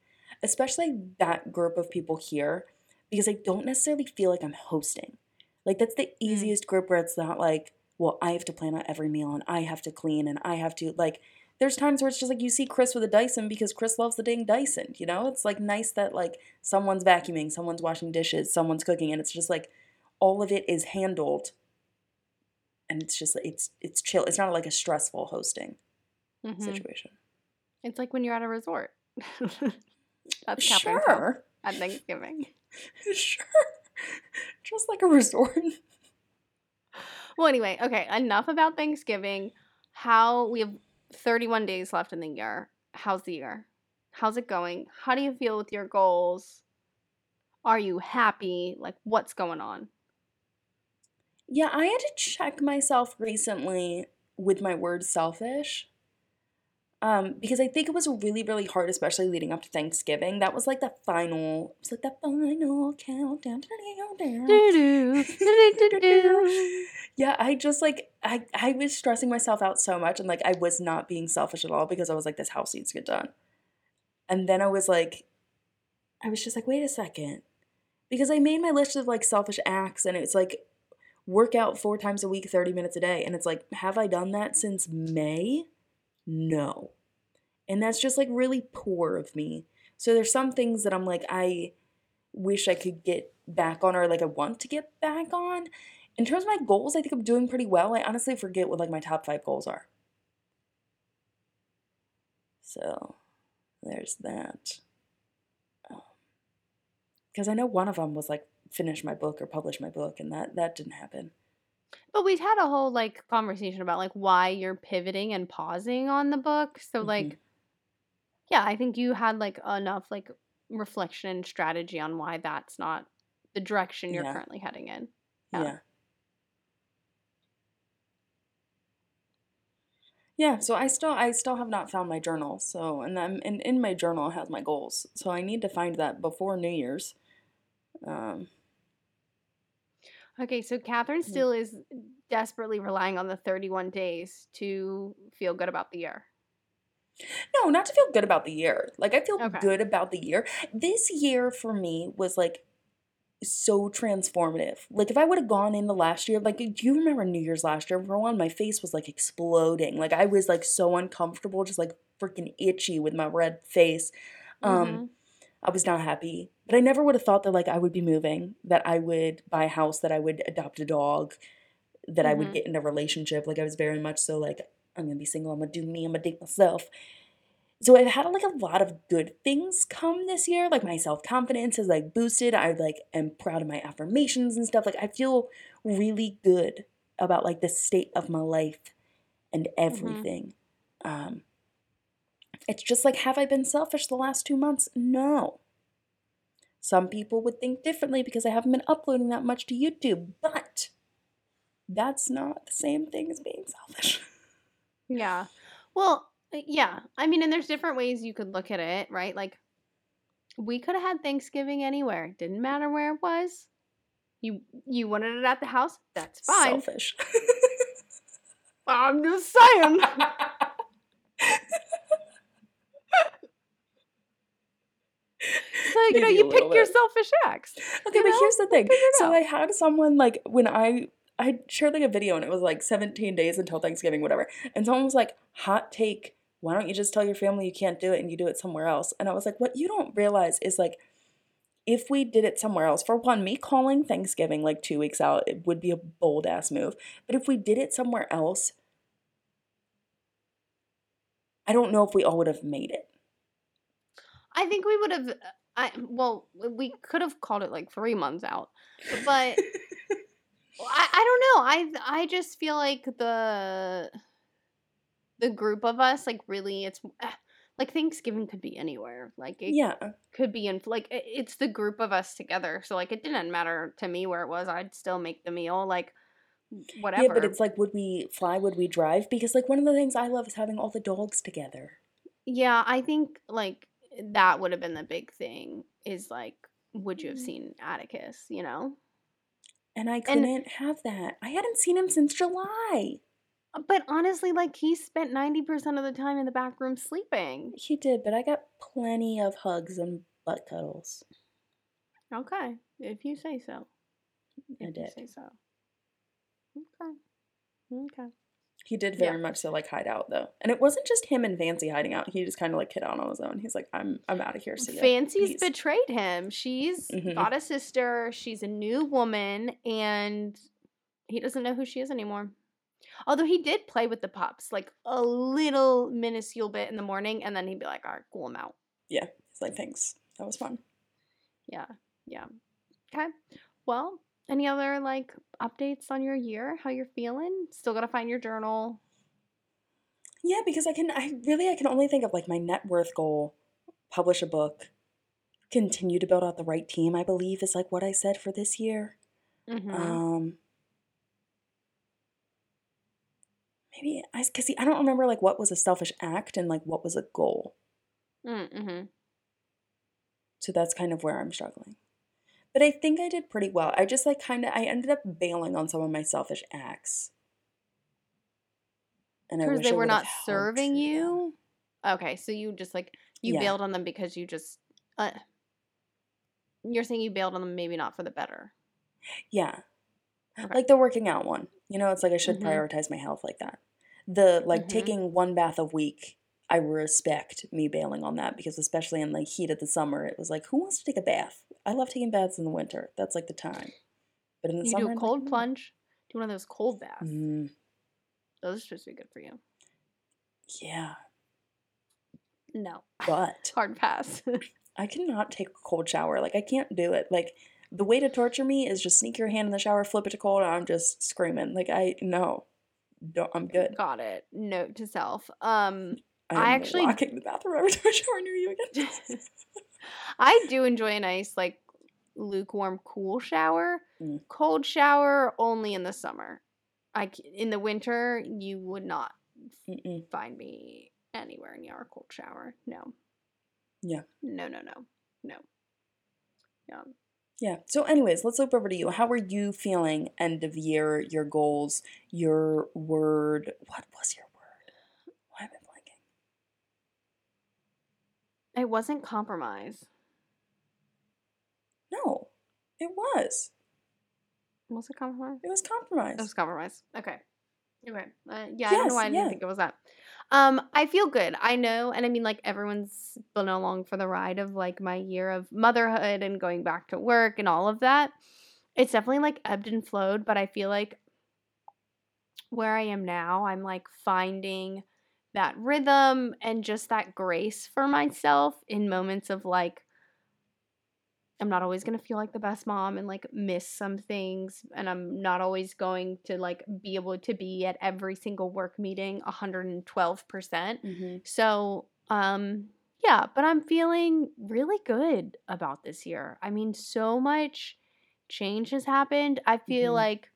especially that group of people here, because I don't necessarily feel like I'm hosting. Like that's the mm. easiest group where it's not like, well, I have to plan out every meal and I have to clean and I have to like. There's times where it's just like you see Chris with a Dyson because Chris loves the dang Dyson. You know, it's like nice that like someone's vacuuming, someone's washing dishes, someone's cooking, and it's just like all of it is handled. And it's just it's it's chill. It's not like a stressful hosting mhm. situation. it's like when you're at a resort. That's Sure. at Thanksgiving. sure. Just like a resort. Well, anyway, okay, enough about Thanksgiving. How we have 31 days left in the year. How's the year? How's it going? How do you feel with your goals? Are you happy? Like, what's going on? Yeah, I had to check myself recently with my word selfish. Um, because I think it was really, really hard, especially leading up to Thanksgiving. That was like the final, it was like the final countdown. Yeah, I just like I I was stressing myself out so much and like I was not being selfish at all because I was like this house needs to get done. And then I was like I was just like wait a second. Because I made my list of like selfish acts and it's like work out 4 times a week 30 minutes a day and it's like have I done that since May? No. And that's just like really poor of me. So there's some things that I'm like I wish I could get back on or like I want to get back on. In terms of my goals, I think I'm doing pretty well. I honestly forget what like my top five goals are. So there's that. Um, because I know one of them was like finish my book or publish my book, and that that didn't happen. But we've had a whole like conversation about like why you're pivoting and pausing on the book. So Mhm. like yeah, I think you had like enough like reflection and strategy on why that's not the direction you're Yeah. currently heading in. Yeah. Yeah. Yeah, so I still I still have not found my journal. So and I'm and in my journal has my goals. So I need to find that before New Year's. Um Okay, so Cathrin Mhm. still is desperately relying on the 31 days to feel good about the year. No, not to feel good about the year. Like I feel Okay. good about the year. This year for me was like so transformative. Like if I would have gone in the last year, like do you remember New Year's last year? For one, my face was like exploding. Like I was like so uncomfortable, just like freaking itchy with my red face. Um Mhm. I was not happy. But I never would have thought that like I would be moving, that I would buy a house, that I would adopt a dog, that I would Mhm. get in a relationship. Like I was very much so like I'm gonna be single, I'm gonna do me, I'm gonna date myself. so I've had like a lot of good things come this year. Like my self confidence has like boosted. I like am proud of my affirmations and stuff. Like I feel really good about like the state of my life and everything. Mm-hmm. Um, it's just like, have I been selfish the last two months? No. Some people would think differently because I haven't been uploading that much to YouTube, but that's not the same thing as being selfish. Yeah. Well, uh, yeah. I mean, and there's different ways you could look at it, right? Like, we could have had Thanksgiving anywhere. Didn't matter where it was. You you wanted it at the house. That's fine. Selfish. I'm just saying. so you know you pick your selfish acts. Okay, but know? here's the thing. So out. I had someone like when I I shared like a video and it was like 17 days until Thanksgiving, whatever. And someone was like, hot take, why don't you just tell your family you can't do it and you do it somewhere else? And I was like, what you don't realize is like if we did it somewhere else, for one, me calling Thanksgiving like two weeks out, it would be a bold ass move. But if we did it somewhere else, I don't know if we all would have made it. I think we would have. Uh, I well, we could have called it like three months out, but I, I don't know. I I just feel like the the group of us like really it's eh, like Thanksgiving could be anywhere. Like it yeah, could be in like it's the group of us together. So like it didn't matter to me where it was. I'd still make the meal. Like whatever. Yeah, but it's like, would we fly? Would we drive? Because like one of the things I love is having all the dogs together. Yeah, I think like that would have been the big thing is like would you have mm. seen Atticus, you know? And I couldn't and, have that. I hadn't seen him since July. Uh, but honestly, like he spent 90% of the time in the back room sleeping. He did, but I got plenty of hugs and butt cuddles. Okay, if you say so. If I did. say so. Okay. Okay. He did very yeah. much so like hide out though, and it wasn't just him and Fancy hiding out. He just kind of like hid out on his own. He's like, "I'm I'm out of here." So Fancy's Peace. betrayed him. She's mm-hmm. got a sister. She's a new woman, and he doesn't know who she is anymore. Although he did play with the pups like a little minuscule bit in the morning, and then he'd be like, "All right, cool, I'm out." Yeah, he's like, "Thanks, that was fun." Yeah, yeah. Okay. Well, any other like updates on your year? How you're feeling? Still gotta find your journal. Yeah, because I can. I really I can only think of like my net worth goal: publish a book, continue to build out the right team. I believe is like what I said for this year. Mm-hmm. Um, maybe I because see I don't remember like what was a selfish act and like what was a goal. Mm-hmm. So that's kind of where I'm struggling. But I think I did pretty well. I just like kind of I ended up bailing on some of my selfish acts. And because they were not serving you. Okay, so you just like you yeah. bailed on them because you just uh, you're saying you bailed on them maybe not for the better. Yeah. Okay. Like the working out one. You know, it's like I should mm-hmm. prioritize my health like that. The like mm-hmm. taking one bath a week I respect me bailing on that because especially in the heat of the summer, it was like, who wants to take a bath? I love taking baths in the winter. That's like the time. But in the you summer, do a cold like, plunge. Do one of those cold baths. Mm. Those are supposed to be good for you. Yeah. No. But hard pass. I cannot take a cold shower. Like I can't do it. Like the way to torture me is just sneak your hand in the shower, flip it to cold, and I'm just screaming. Like I no. Don't, I'm good. Got it. Note to self. Um I'm I actually walking the bathroom every time I shower near you again. I do enjoy a nice like lukewarm cool shower. Mm. Cold shower only in the summer. I in the winter you would not Mm-mm. find me anywhere near a cold shower. No. Yeah. No, no, no. No. Yeah. Yeah. So, anyways, let's loop over to you. How are you feeling end of year, your goals, your word? What was your It wasn't compromise. No, it was. Was it compromise? It was compromise. It was compromise. Okay. Okay. Uh, yeah, yes, I don't know why I didn't yeah. think it was that. Um, I feel good. I know, and I mean, like everyone's been along for the ride of like my year of motherhood and going back to work and all of that. It's definitely like ebbed and flowed, but I feel like where I am now, I'm like finding that rhythm and just that grace for myself in moments of like I'm not always going to feel like the best mom and like miss some things and I'm not always going to like be able to be at every single work meeting 112%. percent Mm-hmm. So, um yeah, but I'm feeling really good about this year. I mean, so much change has happened. I feel Mhm. like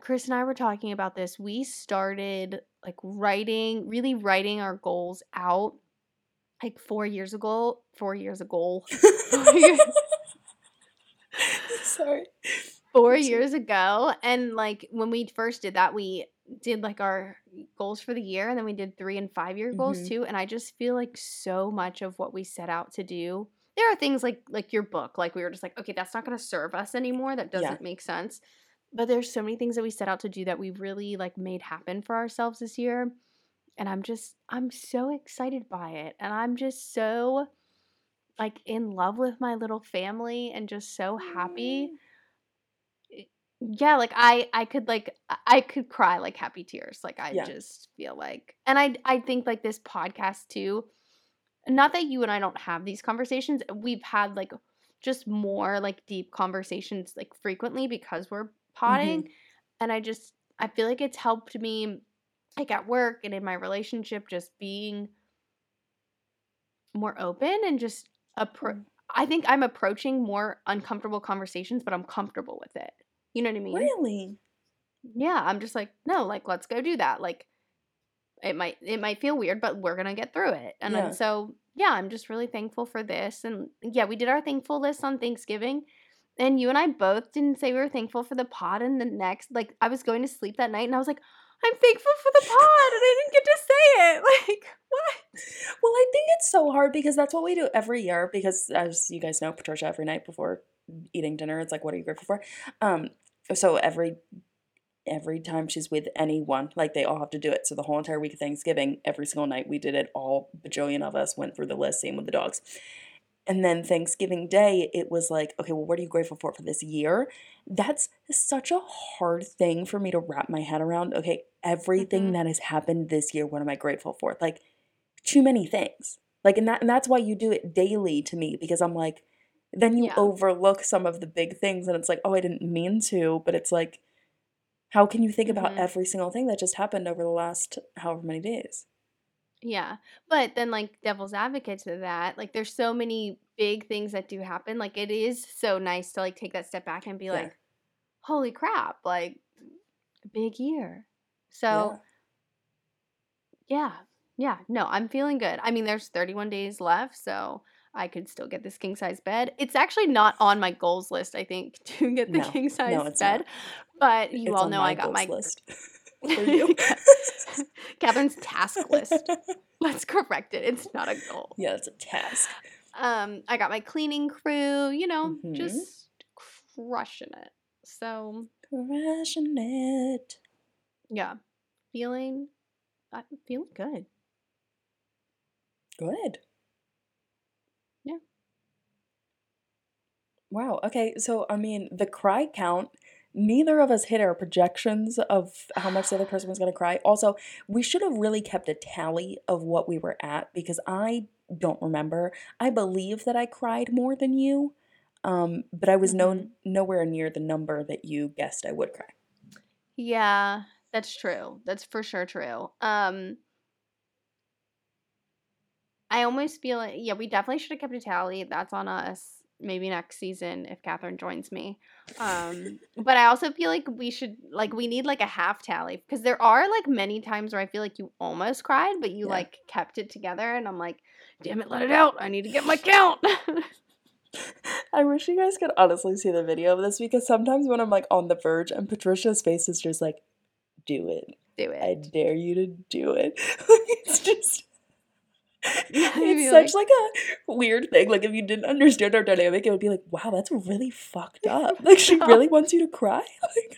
Chris and I were talking about this. We started like writing, really writing our goals out like 4 years ago, 4 years ago. Sorry. four years ago and like when we first did that we did like our goals for the year and then we did three and five year goals Mhm. too and i just feel like so much of what we set out to do there are things like like your book like we were just like okay that's not going to serve us anymore that doesn't make sense but there's so many things that we set out to do that we really like made happen for ourselves this year and i'm just i'm so excited by it and i'm just so like in love with my little family and just so happy mm. yeah like i i could like I- i could cry like happy tears like i Yeah. just feel like and i i think like this podcast too not that you and i don't have these conversations we've had like just more like deep conversations like frequently because we're potting and i just i feel like it's helped me like at work and in my relationship just being more open and just appro- Mm. i think i'm approaching more uncomfortable conversations but i'm comfortable with it. You know what i mean? Really? yeah i'm just like no like let's go do that. Like it might it might feel weird but we're gonna get through it. And Yeah. so yeah i'm just really thankful for this. And yeah we did our thankful list on thanksgiving and you and i both didn't say we were thankful for the pod and the next like i was going to sleep that night and i was like i'm thankful for the pod and i didn't get to say it like what Well, I think it's so hard because that's what we do every year. Because as you guys know, Patricia, every night before eating dinner, it's like, "What are you grateful for?" Um, so every every time she's with anyone, like they all have to do it. So the whole entire week of Thanksgiving, every single night we did it. All bajillion of us went through the list, same with the dogs. And then Thanksgiving Day, it was like, okay, well, what are you grateful for for this year? That's such a hard thing for me to wrap my head around. Okay, everything Mhm. that has happened this year, what am I grateful for? Like, too many things. Like, and that and that's why you do it daily to me because I'm like, then you Yeah. overlook some of the big things, and it's like, oh, I didn't mean to, but it's like, how can you think about Mhm. every single thing that just happened over the last however many days? Yeah. But then like devil's advocate to that, like there's so many big things that do happen. Like it is so nice to like take that step back and be Yeah. like, holy crap, like big year. So yeah. yeah. No, I'm feeling good. I mean, there's 31 days left, so I could still get this king size bed. It's actually not on my goals list, I think, to get the No. king size No, bed. not. But you It's all know I got my list for you. Cathrin's task list. Let's correct it. It's not a goal. yeah, it's a task. Um, I got my cleaning crew, you know, Mhm. just crushing it. So Crushing it. yeah, feeling, I'm feeling good. Good. Yeah. Wow. Okay. So, I mean, the cry count, neither of us hit our projections of how much the other person was going to cry. Also, we should have really kept a tally of what we were at because I don't remember. I believe that I cried more than you, um, but I was no, nowhere near the number that you guessed I would cry. Yeah, that's true. That's for sure true. Um, I almost feel like yeah, we definitely should have kept a tally. That's on us. Maybe next season if Cathrin joins me. Um, but I also feel like we should like we need like a half tally because there are like many times where I feel like you almost cried, but you Yeah. like kept it together, and I'm like, damn it, let it out. I need to get my count. I wish you guys could honestly see the video of this because sometimes when I'm like on the verge and Patricia's face is just like, do it. Do it. I dare you to do it. it's just Yeah, you'd be it's such like a weird thing. Like if you didn't understand our dynamic, it would be like, wow, that's really fucked up. Like she really wants you to cry. Like,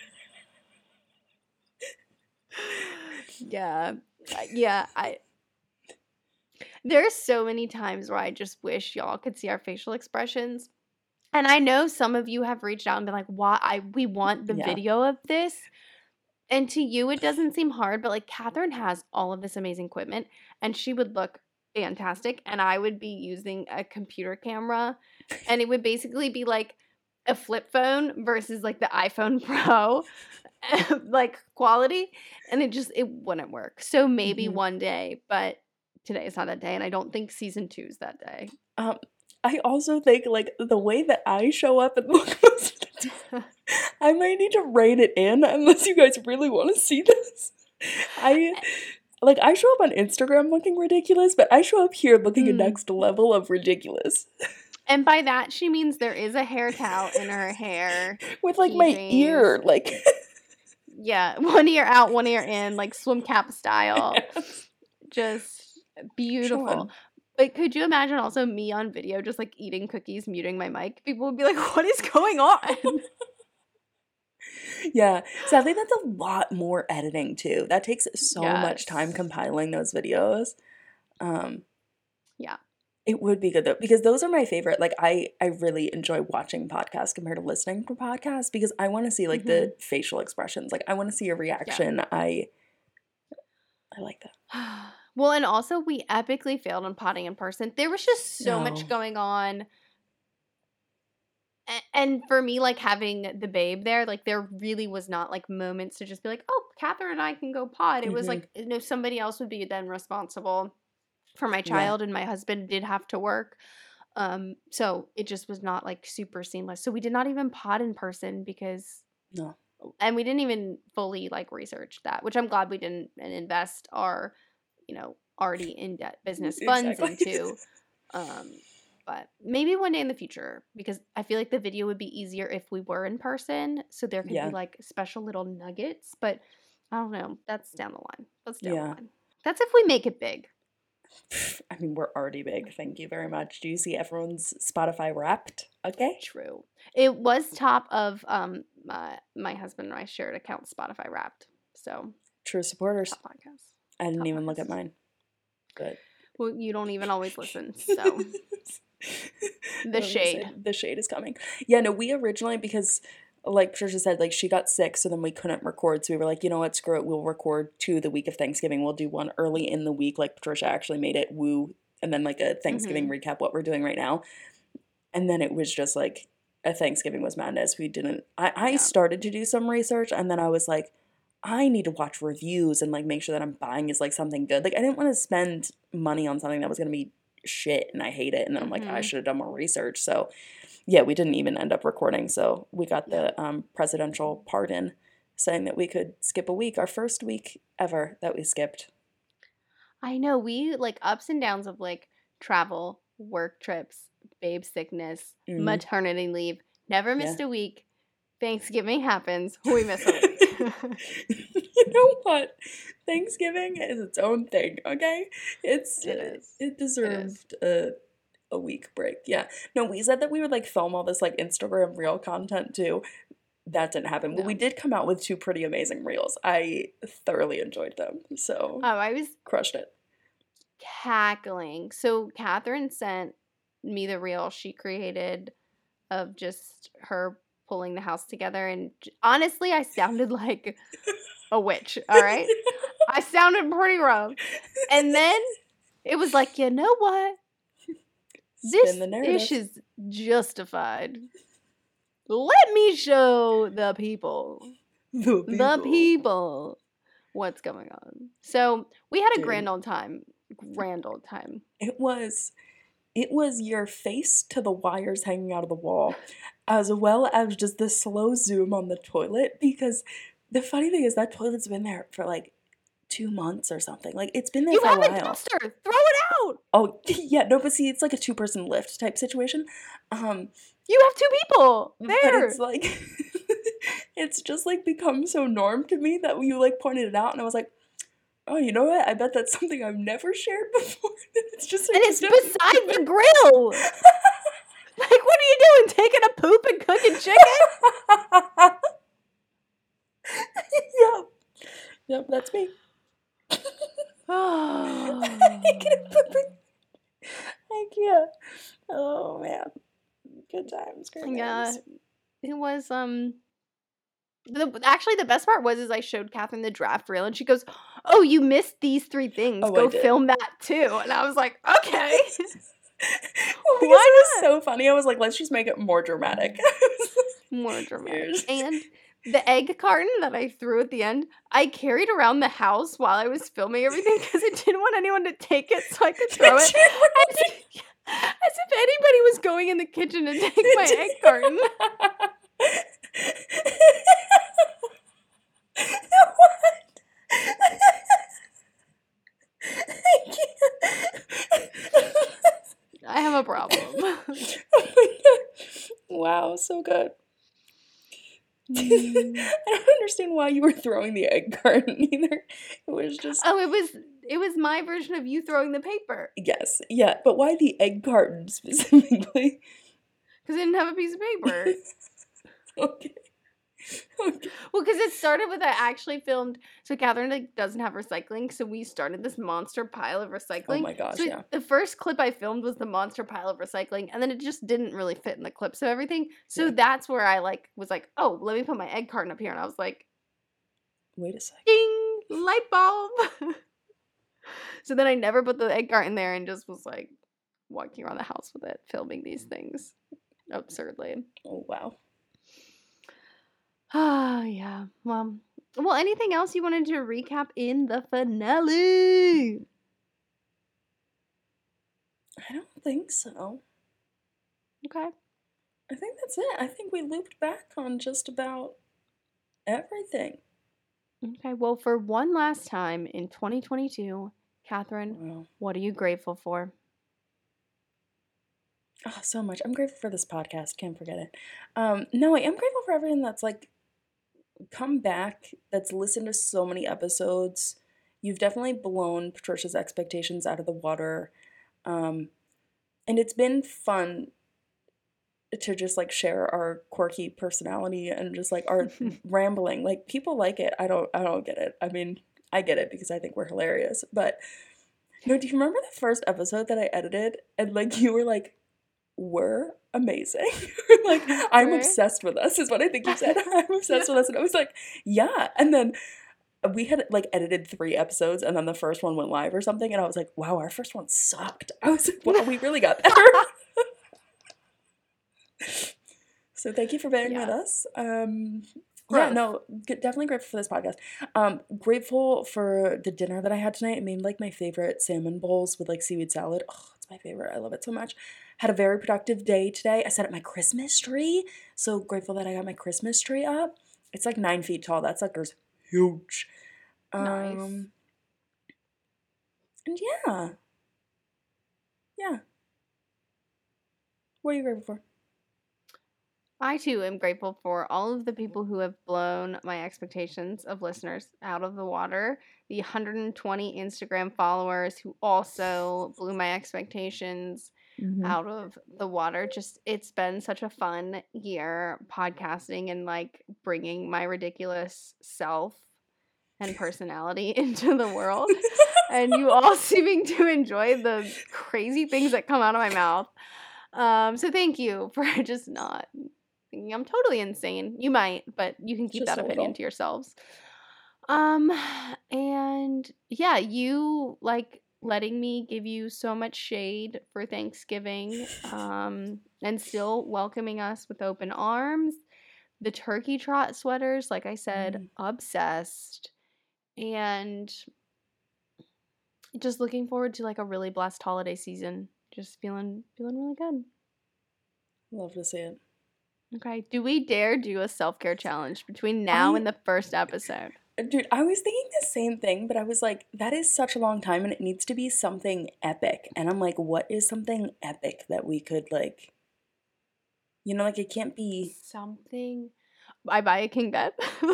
yeah I- yeah i there's so many times where i just wish y'all could see our facial expressions and i know some of you have reached out and been like why i we want the Yeah. video of this And to you, it doesn't seem hard, but like Cathrin has all of this amazing equipment and she would look fantastic. And I would be using a computer camera and it would basically be like a flip phone versus like the iPhone Pro, like quality. And it just, it wouldn't work. So maybe Mhm. one day, but today is not that day. And I don't think season two is that day. Um, I also think like the way that I show up and look the I might need to rein it in unless you guys really want to see this. I like I show up on Instagram looking ridiculous, but I show up here looking a Mm. next level of ridiculous And by that, she means there is a hair towel in her hair. with like my ear, like Yeah, one ear out, one ear in, like swim cap style. Just beautiful. But could you imagine also me on video just like eating cookies, muting my mic? People would be like, what is going on? Yeah. Sadly, that's a lot more editing too. That takes so much time compiling those videos. Um, Yeah. It would be good though because those are my favorite. Like I I really enjoy watching podcasts compared to listening to podcasts because I want to see like the facial expressions. Like I want to see a reaction. I I like that. well, and also we epically failed on potting in person. There was just so No. much going on. And for me, like having the babe there, like there really was not like moments to just be like, oh, Cathrin and I can go pod. It was Mhm. like, you know, somebody else would be then responsible for my Yeah. child, and my husband did have to work. Um, so it just was not like super seamless. So we did not even pod in person because No. and we didn't even fully like research that, which I'm glad we didn't and invest our, you know, already in debt business funds Exactly. into. Um, but maybe one day in the future, because I feel like the video would be easier if we were in person, so there could Yeah. be like special little nuggets. But I don't know. That's down the line. That's down Yeah. the line. That's if we make it big. I mean, we're already big. Thank you very much. Do you see everyone's Spotify wrapped? Okay. True. It was top of um my my husband and I shared account Spotify Wrapped. So True supporters. top podcast. I didn't top even look at mine. Good. Well, you don't even always listen, so the was gonna say, shade. the shade is coming. Yeah, no, we originally because like Patricia said, like she got sick, so then we couldn't record. So we were like, you know what, screw it. We'll record two the week of Thanksgiving. We'll do one early in the week, like Patricia actually made it woo, and then like a Thanksgiving mm-hmm. recap what we're doing right now. And then it was just like a Thanksgiving was madness. We didn't I, I Yeah. started to do some research and then I was like, I need to watch reviews and like make sure that I'm buying is like something good. Like I didn't want to spend money on something that was gonna be shit and I hate it. And then I'm like, I Mhm. should have done more research. So yeah, we didn't even end up recording. So we got the um, presidential pardon saying that we could skip a week, our first week ever that we skipped. I know we like ups and downs of like travel, work trips, babe sickness, Mhm. maternity leave. Never missed a week. Thanksgiving happens. We miss a week. you know what? Thanksgiving is its own thing, okay? It's It uh, it deserved a a week break. Yeah. No, we said that we would like film all this like Instagram reel content too. That didn't happen. But we did come out with two pretty amazing reels. I thoroughly enjoyed them. So oh, I was crushed it. cackling. So Cathrin sent me the reel she created of just her pulling the house together, and honestly, I sounded like a witch. All right, I sounded pretty rough. And then it was like, you know what? This Spin the narrative. dish is justified. Let me show the people, the the people, what's going on. So we had a Dude. grand old time. Grand old time. It was it was your face to the wires hanging out of the wall, as well as just the slow zoom on the toilet. Because the funny thing is that toilet's been there for like two months or something. Like it's been there You for have a a while. dumpster. Throw it out. Oh yeah, no, but see, it's like a two person lift type situation. Um, You have two people but there. it's like it's just like become so norm to me that you like pointed it out, and I was like. Oh, you know what? I bet that's something I've never shared before. it's just and it's beside the grill. Like, what are you doing? Taking a poop and cooking chicken? Yep. Yep, that's me. Oh. I can't. Oh man. Good times, great yeah, it was um, The, actually, the best part was is I showed Cathrin the draft reel, and she goes, "Oh, you missed these three things. Oh, Go film that too." And I was like, "Okay." Well, because Why it was so funny. I was like, let's just make it more dramatic. More dramatic. And the egg carton that I threw at the end, I carried around the house while I was filming everything because I didn't want anyone to take it so I could throw it. As if, as if anybody was going in the kitchen to take my egg carton. I have a problem. wow, so good. Mm. I don't understand why you were throwing the egg carton either. It was just oh, it was it was my version of you throwing the paper yes, yeah, but why the egg carton specifically? because I didn't have a piece of paper. okay. Oh okay. Well, because it started with I actually filmed. So Cathrin like doesn't have recycling, so we started this monster pile of oh recycling. Oh my gosh, so yeah. the first clip I filmed was the monster pile of recycling, and then it just didn't really fit in the clips of everything. So Yeah. that's where I like was like, oh, let me put my egg carton up here, and I was like, Wait a second. ding, light bulb. so then I never put the egg carton there, and just was like walking around the house with it, filming these things absurdly. Oh wow. Ah, yeah. Well, well, anything else you wanted to recap in the finale? I don't think so. Okay. I think that's it. I think we looped back on just about everything. Okay. Well, for one last time in 2022, Cathrin, Wow. what are you grateful for? Oh, so much. I'm grateful for this podcast. Can't forget it. Um, no, I am grateful for everything that's like come back, that's listened to so many episodes. You've definitely blown Patricia's expectations out of the water. Um, and it's been fun to just like share our quirky personality and just like our rambling. Like people like it. I don't I don't get it. I mean, I get it because I think we're hilarious. But no, do you remember the first episode that I edited and like you were like, we're amazing. like I'm We're- obsessed with us is what I think you said. I'm obsessed with us. And I was like, yeah. And then we had like edited three episodes and then the first one went live or something. And I was like, wow, our first one sucked. I was like, wow, we really got better. so thank you for bearing with us. Um, yeah, no, definitely grateful for this podcast. Um, grateful for the dinner that I had tonight. I made like my favorite salmon bowls with like seaweed salad. Oh, it's my favorite. I love it so much. Had a very productive day today. I set up my Christmas tree. So grateful that I got my Christmas tree up. It's like nine feet tall. That sucker's huge. Nice. Um, and yeah. Yeah. What are you grateful for? I too am grateful for all of the people who have blown my expectations of listeners out of the water. The 120 Instagram followers who also blew my expectations out of the water. Just it's been such a fun year podcasting and like bringing my ridiculous self and personality into the world. and you all seeming to enjoy the crazy things that come out of my mouth. Um, so thank you for just not thinking I'm totally insane. You might, but you can keep Just that opinion to yourselves. Um, and yeah, you like letting me give you so much shade for Thanksgiving, um, and still welcoming us with open arms. The turkey trot sweaters, like I said, Mm. obsessed. And just looking forward to like a really blessed holiday season. Just feeling feeling really good. Love to see it. Okay. Do we dare do a self care challenge between now I- and the first episode? Dude, I was thinking the same thing, but I was like, that is such a long time and it needs to be something epic. And I'm like, what is something epic that we could like you know, like it can't be Something. I buy a king bed.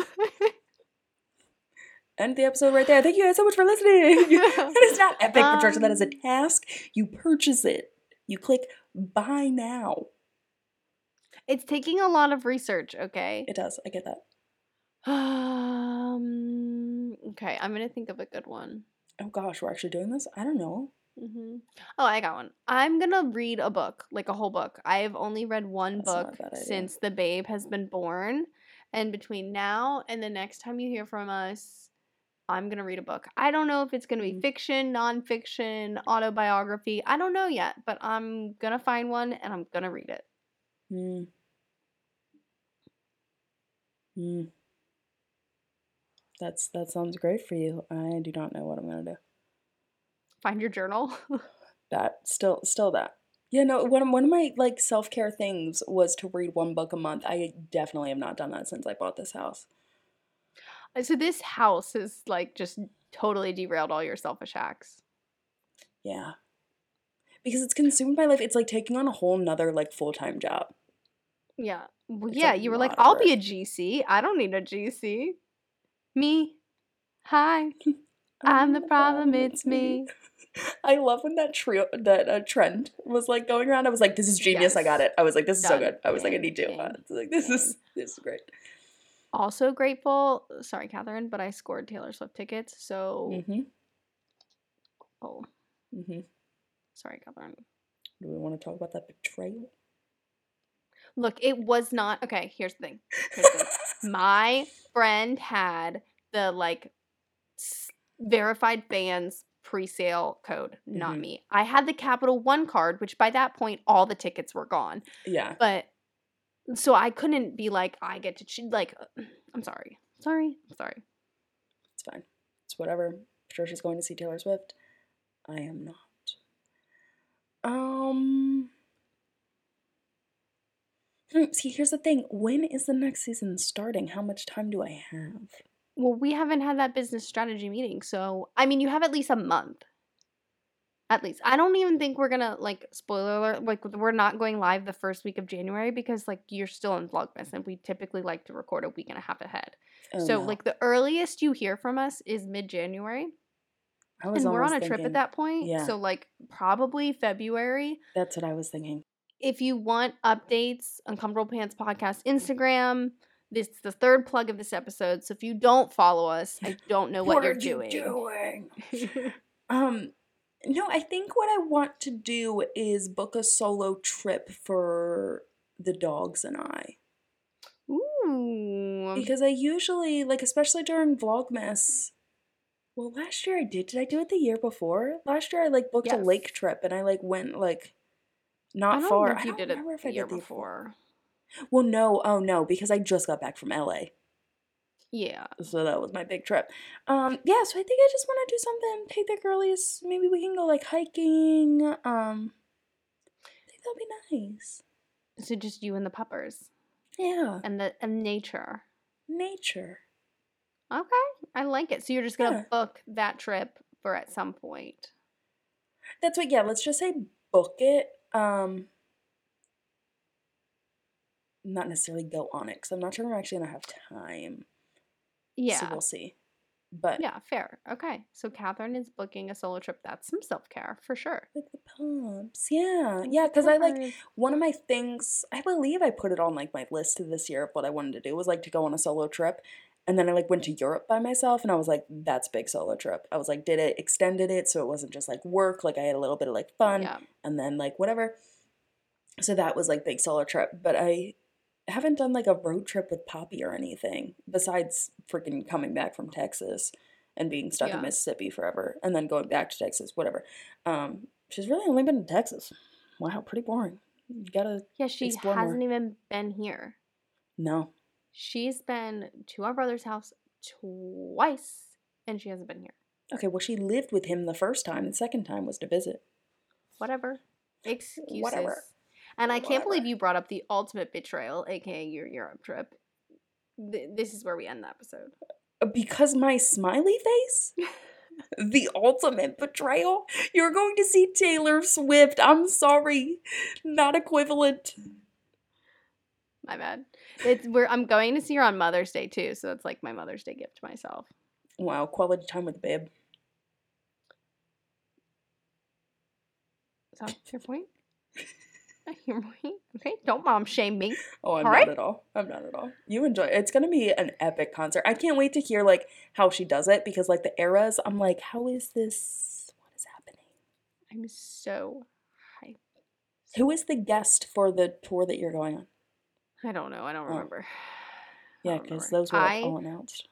end the episode right there. Thank you guys so much for listening. it is not epic, Patricia. That is a Um, task. You purchase it. You click buy now. It's taking a lot of research, okay? It does. I get that. Um. Okay, I'm gonna think of a good one. Oh gosh, we're actually doing this? I don't know. hmm Oh, I got one. I'm gonna read a book, like a whole book. I've only read one That's book since the babe has been born, And between now and the next time you hear from us, I'm going to read a book. I don't know if it's going to be Mm. fiction, nonfiction, autobiography. I don't know yet, but I'm going to find one and I'm going to read it. Hmm. Hmm. That's that sounds great for you. I do not know what I'm gonna do. Find your journal. That still still that. Yeah, no. One of- one of my like self care things was to read one book a month. I definitely have not done that since I bought this house. so this house is like just totally derailed all your selfish acts. Yeah, because it's consumed my life. It's like taking on a whole nother like full time job. Yeah. Well, yeah, you were like, I'll be a. GC. I don't need a GC. Me. Hi. I'm the problem. It's me. I love when that trio that uh, trend was like going around. I was like, "This is genius! I got it!" I was like, "This is so good!" I was like, "I need to." it's like this is this is great. Also grateful. Sorry, Cathrin, but I scored Taylor Swift tickets. So, Mm-hmm. oh, Mm-hmm. sorry, Cathrin. Do we want to talk about that betrayal? Look, it was not okay. Here's the thing. Here's the thing. My friend had the like s- verified fans pre-sale code, not Mhm. me. I had the Capital One card, which by that point all the tickets were gone. yeah. But so I couldn't be like I get to choose. Like, I'm sorry, sorry, I'm sorry. It's fine. It's whatever. Patricia's going to see Taylor Swift. I am not. Um. Hmm, See, here's the thing. When is the next season starting? How much time do I have? Well, we haven't had that business strategy meeting, so I mean, you have at least a month. At least, I don't even think we're gonna like spoiler alert. Like, we're not going live the first week of January because like you're still in Vlogmas, and we typically like to record a week and a half ahead. Oh, so no. like the earliest you hear from us is mid January, I was and we're on a almost trip at that point. yeah. So like probably February. That's what I was thinking. If you want updates, Uncomfortable Pants Podcast Instagram. This is the third plug of this episode. So if you don't follow us, I don't know what, are you're doing. doing? Um, no, I think what I want to do is book a solo trip for the dogs and I. Ooh. Because I usually, like, especially during Vlogmas, well, last year I did. Did I do it the year before? Last year I, like, booked a lake trip and I, like, went, like, I not don't far. know if I you don't did it remember if the I year did the before. Well, no, oh no, because I just got back from LA. Yeah. So that was my big trip. Um, yeah, so I think I just want to do something. Take the girlies. Maybe we can go like hiking. Um, I think that'd be nice. So just you and the puppers Yeah, and the and nature. nature. Okay. I like it. So you're just gonna Yeah. book that trip for at some point. That's what. Yeah, let's just say book it. Um, not necessarily go on it because I'm not sure I'm actually gonna have time. Yeah. So we'll see. But yeah, fair. Okay. So Cathrin is booking a solo trip. That's some self care for sure. like the pumps. Yeah, yeah. Because I like one of my things i believe i put it on like my list this year of what i wanted to do was like to go on a solo trip and then i like went to europe by myself and i was like that's big solo trip i was like did it extended it so it wasn't just like work like i had a little bit of like fun Yeah. and then like whatever so that was like big solo trip but i haven't done like a road trip with poppy or anything besides freaking coming back from texas and being stuck Yeah. in mississippi forever and then going back to texas whatever um she's really only been in texas wow pretty boring you gotta Yeah, she Explore more. hasn't even been here. no She's been to our brother's house twice and she hasn't been here. okay well she lived with him the first time the second time was to visit Whatever. Excuses. Whatever. And I can't believe you brought up the ultimate betrayal, aka your Europe trip. Th- this is where we end the episode. Uh, because my smiley face the ultimate betrayal you're going to see taylor swift i'm sorry not equivalent My bad. It's where I'm going to see her on Mother's Day too, so that's like my Mother's Day gift to myself. wow quality time with the babe Is that your point? your point? Okay, don't mom shame me. oh i'm All not right. at all i'm not at all you enjoy it. it's gonna be an epic concert i can't wait to hear like how she does it because like the eras i'm like how is this what is happening I'm so hyped. who is the guest for the tour that you're going on I don't know. I don't remember. Yeah, because those were like, all announced.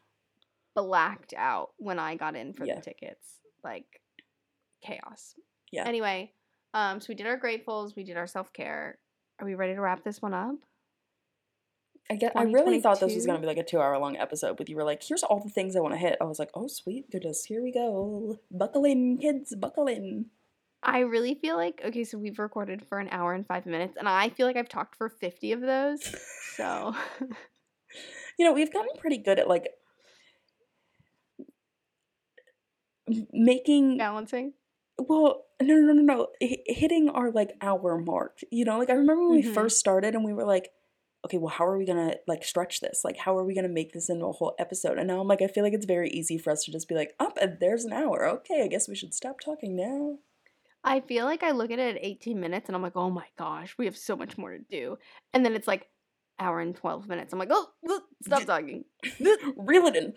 blacked out when I got in for Yeah. the tickets. Like chaos. Yeah. Anyway, um, so we did our gratefuls, we did our self care. Are we ready to wrap this one up? I get. I really thought this was gonna be like a two-hour-long episode, but you were like, "Here's all the things I want to hit." I was like, "Oh, sweet goodness, here we go. Buckle in, kids, buckle in." I really feel like okay, so we've recorded for an hour and five minutes, and I feel like I've talked for fifty of those. So You know, we've gotten pretty good at like making balancing. Well, no, no, no, no. H- hitting our like hour mark. You know, like I remember when Mhm. we first started and we were like, okay, well, how are we gonna like stretch this? Like, how are we gonna make this into a whole episode? And now I'm like, I feel like it's very easy for us to just be like, up, and there's an hour. Okay, I guess we should stop talking now. I feel like I look at it at 18 minutes and I'm like, oh my gosh, we have so much more to do. And then it's like hour and 12 minutes. I'm like, oh, oh, stop talking. Reel it in.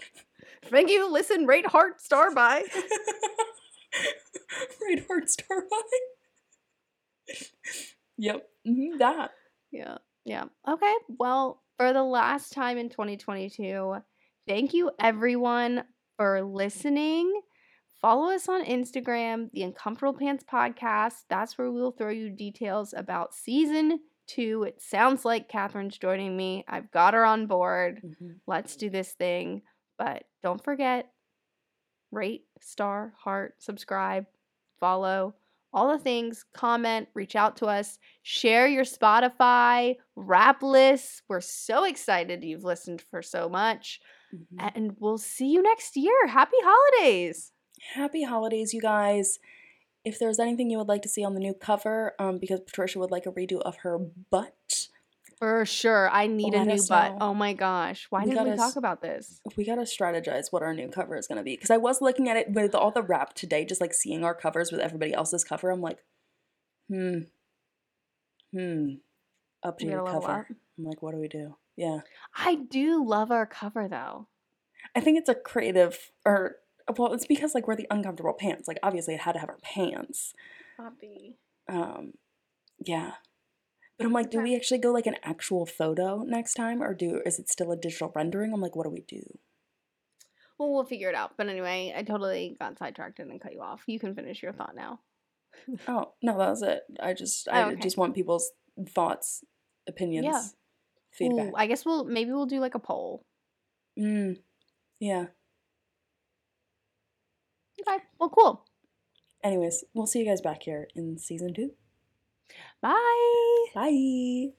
Thank you. Listen, rate, heart, star by. right heart star by. yep, hmm that. Yeah. Yeah. Okay. Well, for the last time in 2022, thank you everyone for listening. Follow us on Instagram, the Uncomfortable Pants Podcast. That's where we'll throw you details about season two. It sounds like Cathrin's joining me. I've got her on board. Mhm. Let's do this thing. But don't forget rate, star, heart, subscribe, follow, all the things, comment, reach out to us, share your Spotify, rap lists. We're so excited you've listened for so much. Mhm. And we'll see you next year. Happy holidays. Happy holidays, you guys. If there's anything you would like to see on the new cover, um, because Patricia would like a redo of her butt, For sure. I need a new butt. know. Oh my gosh. Why We didn't we talk about this? we gotta strategize what our new cover is gonna be. Because I was looking at it with all the rap today, just like seeing our covers with everybody else's cover. I'm like, hmm, hmm, updated gotta level cover. I'm like, what do we do? Yeah, I do love our cover though. I think it's a creative, or well, it's because like we're the uncomfortable pants. Like obviously, it had to have our pants. Poppy. Um, yeah. But I'm like, do we actually go like an actual photo next time, or do is it still a digital rendering? I'm like, what do we do? Well, we'll figure it out. But anyway, I totally got sidetracked and cut you off. You can finish your thought now. Oh no, that was it. I just I Oh, okay. just want people's thoughts, opinions, feedback. Ooh, I guess we'll maybe we'll do like a poll. mm, yeah. Okay. Well, cool. Anyways, we'll see you guys back here in season two. Bye. Bye.